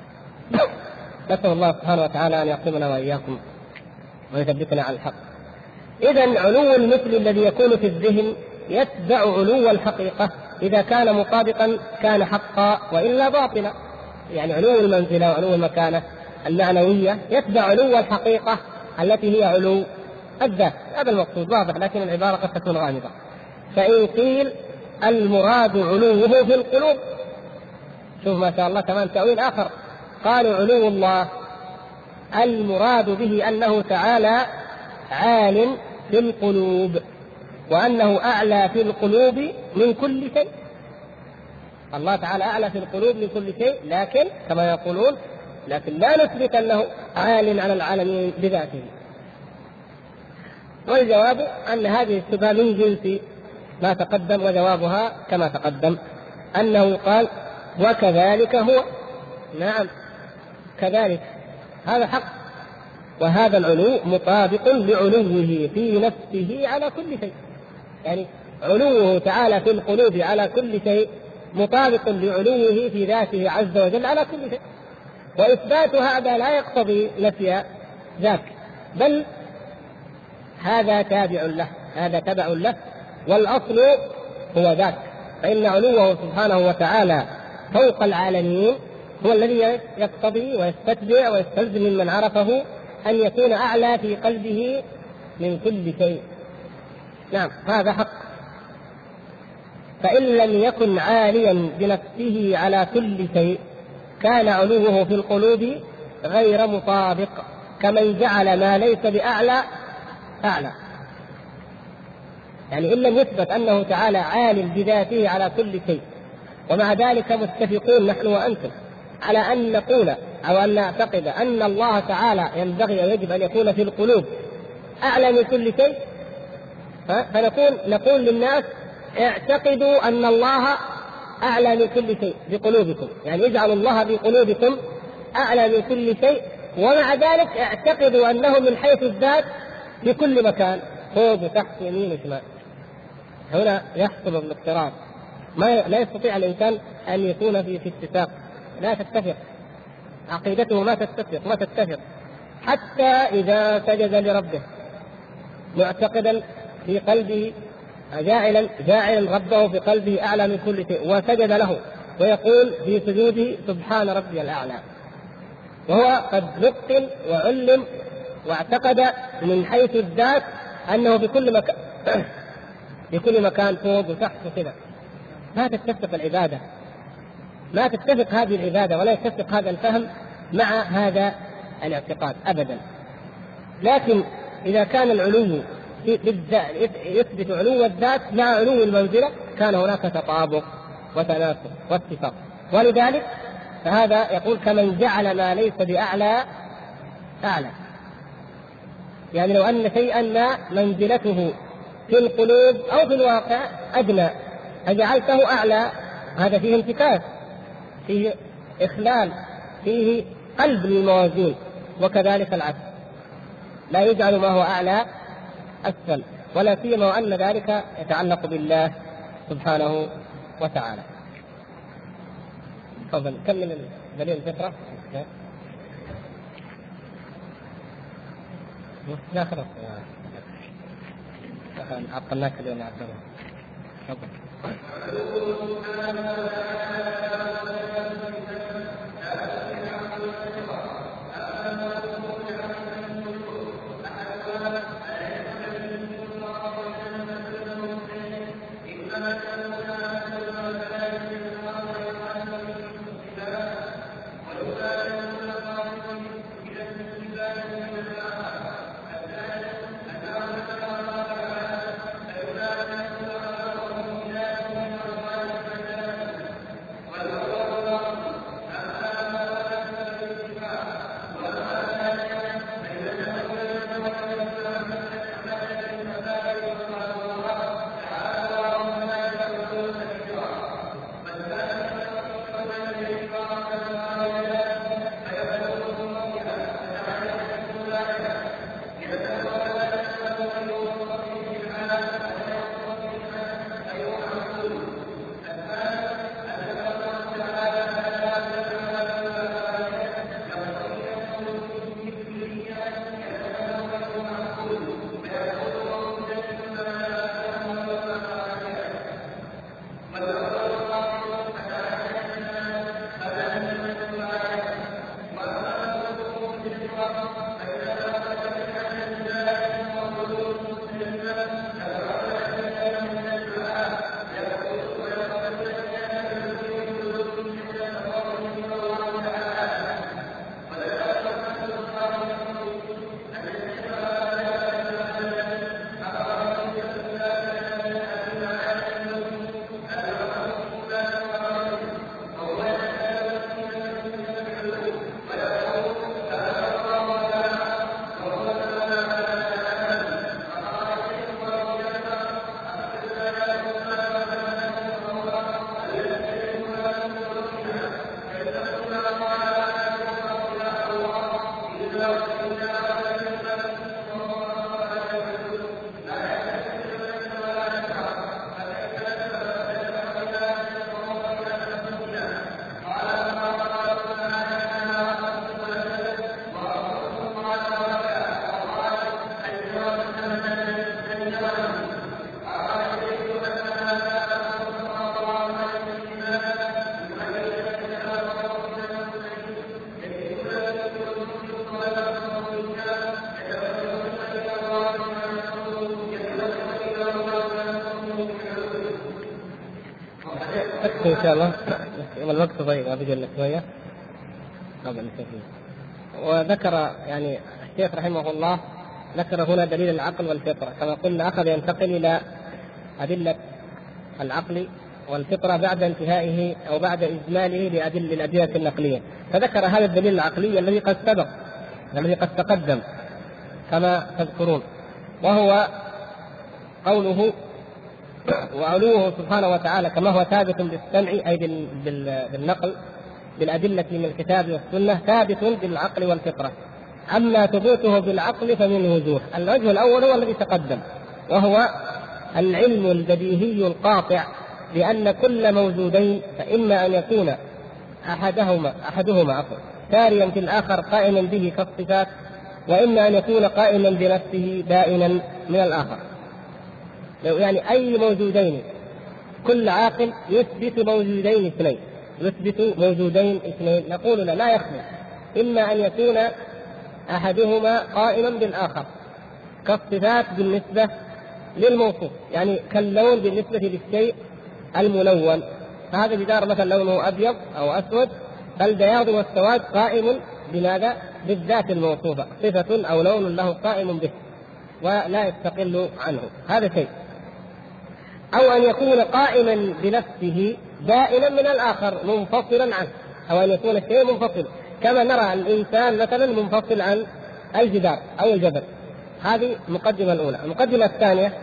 [SPEAKER 1] نسأل الله سبحانه وتعالى أن يقيمنا وإياكم ويثبتنا على الحق. إذا علو المثل الذي يكون في الذهن يتبع علو الحقيقة. إذا كان مطابقا كان حقا وإلا باطلا. يعني علو المنزلة وعلو المكانة المعنوية يتبع علو الحقيقة التي هي علو الذات. هذا المقصود واضح لكن العبارة قد تكون غامضة. فإن قيل المراد علوه في القلوب. شوف ما شاء الله كمان تأويل آخر. قالوا علو الله. المراد به أنه تعالى عال في القلوب وأنه أعلى في القلوب من كل شيء. الله تعالى أعلى في القلوب من كل شيء لكن كما يقولون لكن لا نثبت أنه عال على العالمين بذاته. والجواب أن هذه الشبهة من جنس ما تقدم وجوابها كما تقدم. أنه قال وكذلك هو. نعم. كذلك. هذا حق. وهذا العلو مطابق لعلوه في نفسه على كل شيء. يعني علوه تعالى في القلوب على كل شيء مطابق لعلوه في ذاته عز وجل على كل شيء. وإثبات هذا لا يقتضي نفي ذاك. بل هذا تابع له. هذا تبع له. والأصل هو ذاك. فإن علوه سبحانه وتعالى فوق العالمين هو الذي يقتضي ويستتبع ويستلزم ممن عرفه أن يكون أعلى في قلبه من كل شيء. نعم هذا حق. فإن لم يكن عاليا بنفسه على كل شيء كان علوه في القلوب غير مطابق كمن جعل ما ليس بأعلى أعلى. يعني إن لم يثبت أنه تعالى عال بذاته على كل شيء. ومع ذلك متفقون نحن وأنتم على أن نقول أو أن نعتقد أن الله تعالى ينبغي أو يجب أن يكون في القلوب أعلى من كل شيء. فنقول نقول للناس اعتقدوا أن الله أعلى من كل شيء بقلوبكم. يعني اجعلوا الله في قلوبكم أعلى من كل شيء. ومع ذلك اعتقدوا أنه من حيث الذات في كل مكان. فوق وتحت يمين وشمال هنا يحصل الاضطراب. ما لا يستطيع الإنسان أن يكون في في اتفاق. لا تتفق. عقيدته ما تتفق ما تتفق. حتى إذا سجد لربه. معتقدا في قلبه جاعلا جاعلا ربه في قلبه أعلى من كل شيء. وسجد له. ويقول في سجوده سبحان ربي الأعلى. وهو قد لقن وعلم واعتقد من حيث الذات أنه في كل مكان في كل مكان فوق وتحت وكذا. ما تتفق العبادة. ما تتفق هذه العبادة ولا يتفق هذا الفهم مع هذا الاعتقاد ابدا. لكن إذا كان العلو يثبت علو الذات مع علو المنزلة كان هناك تطابق وتناسق واتفاق. ولذلك فهذا يقول كمن جعل ما ليس بأعلى أعلى. يعني لو أن شيئا ما منزلته في القلوب أو في الواقع أدنى. فجعلته أعلى. هذا فيه انتكاس فيه إخلال فيه قلب للموازين وكذلك العكس. لا يجعل ما هو أعلى أسفل ولا سيما وأن ذلك يتعلق بالله سبحانه وتعالى. تفضل كمل دليل الفطرة. لا خلاص. عطلناك اليوم يا عبد الله تفضل. ان شاء الله. الوقت ضيق ما بقي شوية. قبل وذكر يعني الشيخ رحمه الله ذكر هنا دليل العقل والفطرة. كما قلنا أخذ ينتقل إلى أدلة العقل والفطرة بعد انتهائه أو بعد إجماله لأدلة الأدلة النقلية. فذكر هذا الدليل العقلي الذي قد سبق الذي قد تقدم كما تذكرون. وهو قوله وعلوه سبحانه وتعالى كما هو ثابت بالسمع أي بالنقل بالأدلة من الكتاب والسنة ثابت بالعقل والفطرة. أما ثبوته بالعقل فمن وجوه. الوجه الأول هو الذي تقدم وهو العلم البديهي القاطع بأن كل موجودين فإما أن يكون احدهما أحدهما عفوا ساريا في الآخر قائما به كالصفات وإما أن يكون قائما بنفسه بائنا من الآخر. لو يعني أي موجودين كل عاقل يثبت موجودين اثنين يثبت موجودين اثنين. نقول لا, لا يخلو. إما أن يكون أحدهما قائما بالآخر كالصفات بالنسبة للموصوف يعني كاللون بالنسبة للشيء الملون. فهذا جدار مثلا لونه أبيض أو أسود فالبياض والسواد قائم بماذا؟ بالذات الموصوفة صفة أو لون له قائم به ولا يستقل عنه. هذا شيء. أو أن يكون قائما بنفسه دائما من الآخر منفصلا عنه. أو أن يكون الشيء منفصل. كما نرى الإنسان مثلا منفصل عن الجدار أو الجبل. هذه المقدمه الأولى. المقدمة الثانية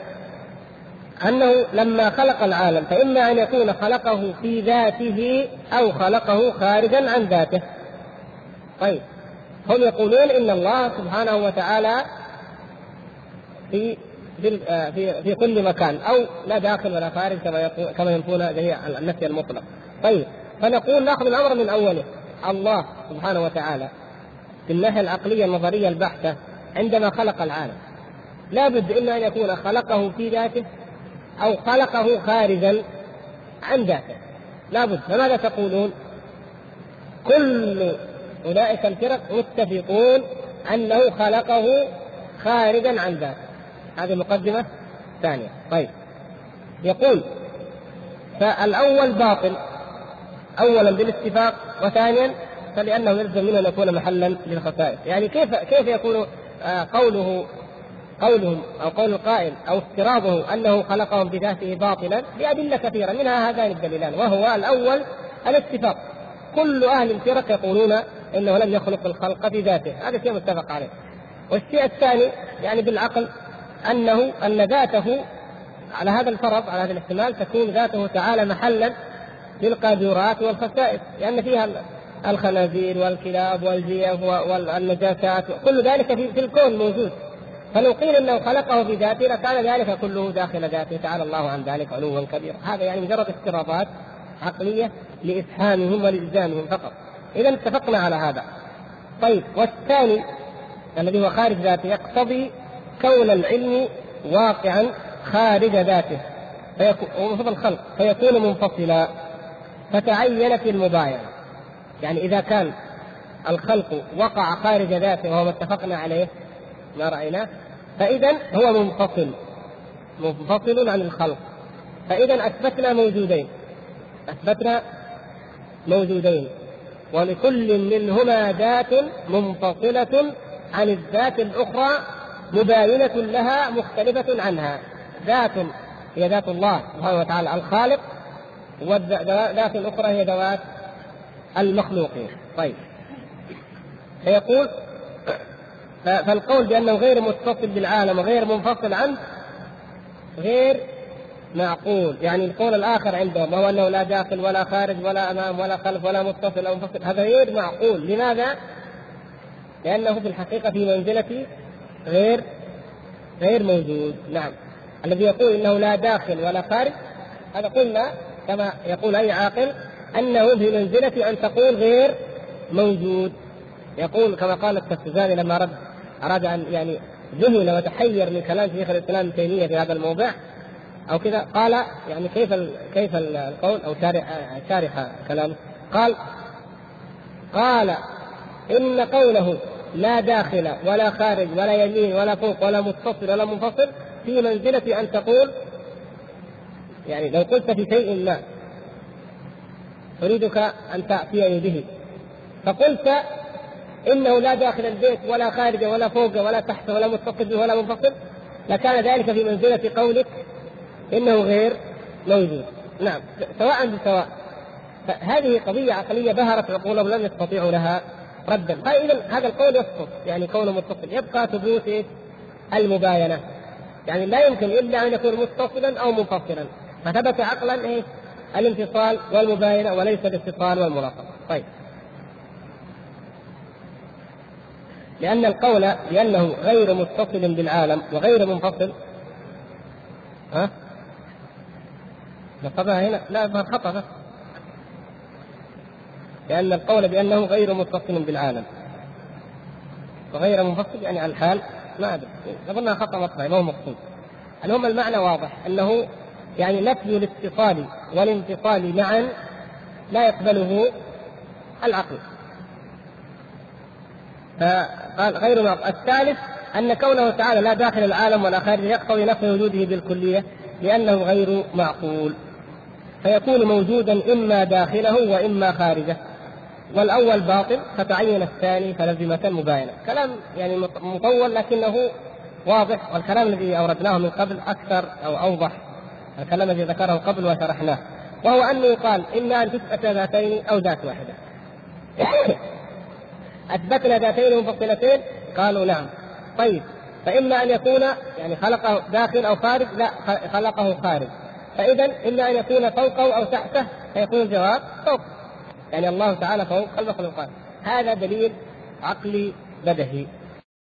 [SPEAKER 1] أنه لما خلق العالم فإما أن يكون خلقه في ذاته أو خلقه خارجا عن ذاته. طيب هم يقولون إن الله سبحانه وتعالى في آه، في في كل مكان أو لا داخل ولا خارج كما كما ينفون جميع النفي المطلق. طيب فنقول نأخذ الأمر من أوله. الله سبحانه وتعالى في الناحيه العقليه النظريه البحتة عندما خلق العالم. لابد اما أن يكون خلقه في ذاته أو خلقه خارجا عن ذاته. لابد فماذا تقولون؟ كل أولئك الفرق متفقون أنه خلقه خارجا عن ذاته. هذه مقدمة ثانية. طيب. يقول فالأول باطل أولا بالاتفاق وثانيا فلأنه يلزم منه أن يكون محلا للخصائص يعني كيف كيف يكون آه قوله قولهم أو قول القائل أو افتراضه أنه خلقهم بذاته باطلا؟ بأدلة كثيرة منها هذان الدليلان وهو الأول الاتفاق. كل أهل الفرق يقولون إنه لم يخلق الخلق بذاته هذا شيء متفق عليه. والشيء الثاني يعني بالعقل أنه أن ذاته على هذا الفرض على هذا الاحتمال تكون ذاته تعالى محلا للقاذورات والخسائس لأن فيها الخنازير والكلاب والجيف والنجاسات كل ذلك في الكون موجود. فلو قيل إنه خلقه بذاته لكان ذلك كله داخل ذاته تعالى الله عن ذلك علوا كبيرا هذا يعني مجرد افتراضات عقلية لإفهامهم والالزامهم فقط. اذا اتفقنا على هذا. طيب والثاني الذي هو خارج ذاته يقتضي كون العلم واقعا خارج ذاته فيكون الخلق فيكون منفصلا فتعينت المباينة يعني إذا كان الخلق وقع خارج ذاته وهو ما اتفقنا عليه ما رأيناه فإذا هو منفصل منفصل عن الخلق. فإذا أثبتنا موجودين أثبتنا موجودين ولكل منهما ذات منفصلة عن الذات الأخرى مباينة لها مختلفة عنها. ذات هي ذات الله سبحانه وتعالى الخالق والذات الأخرى هي ذوات المخلوقين. طيب. فيقول فالقول بأنه غير متصل بالعالم وغير منفصل عنه غير معقول. يعني القول الآخر عندهم وهو أنه لا داخل ولا خارج ولا أمام ولا خلف ولا متصل ولا منفصل. هذا غير معقول. لماذا؟ لأنه في الحقيقة في منزلة غير غير موجود. نعم. الذي يقول إنه لا داخل ولا خارج هذا قلنا كما يقول أي عاقل أنه بمنزله أن تقول غير موجود. يقول كما قال التفتزاني لما رد أراد أن يعني ذهل وتحير من كلام شيخ الإسلام ابن تيمية في هذا الموضع أو كذا قال يعني كيف كيف القول أو شارح شارح كلامه؟ قال قال إن قوله لا داخل ولا خارج ولا يمين ولا فوق ولا متصل ولا منفصل في منزلة أن تقول يعني لو قلت في شيء ما أريدك أن تأتيني به. فقلت إنه لا داخل البيت ولا خارجه ولا فوقه ولا تحته ولا متصل به ولا منفصل لكان ذلك في منزلة قولك إنه غير موجود. نعم سواء بسواء. فهذه قضية عقلية بهرت عقولهم لم يستطيعوا لها ردا. فإذا هذا القول يسقط. يعني كونه متصل. يبقى ثبوت المباينة. يعني لا يمكن إلا أن يكون متصلا أو منفصلا. فثبت عقلا إيه؟ الانفصال والمباينة وليس الاتصال والمراقبة طيب. لأن القول بأنه غير متصل بالعالم وغير منفصل. ها؟ نصبها هنا؟ لا خطأ. لأن القول بأنه غير متصل بالعالم. وغير منفصل يعني عن الحال ما أدري. أظنها خطأ مطبعي ما هو مقصود المهم المعنى واضح. أنه يعني نفي الاتصال والانفصال معا لا يقبله العقل. فقال غير معقول الثالث أن كونه تعالى لا داخل العالم ولا خارجه يقتضي نفي وجوده بالكلية لأنه غير معقول. فيكون موجودا إما داخله وإما خارجه. والأول باطل فتعين الثاني فلزمة المباينة كلام يعني مطول لكنه واضح والكلام الذي أوردناه من قبل أكثر أو أوضح الكلام الذي ذكره قبل وشرحناه. وهو أنه يقال إما أن تثبت ذاتين أو ذات واحدة. أثبتنا ذاتين منفصلتين؟ قالوا نعم. طيب فإما أن يكون يعني خلقه داخل أو خارج؟ لا خلقه خارج. فاذا إما أن يكون فوقه أو تحته فيكون الجواب فوق. يعني الله تعالى فوق المخلوقات هذا دليل عقلي بدهي.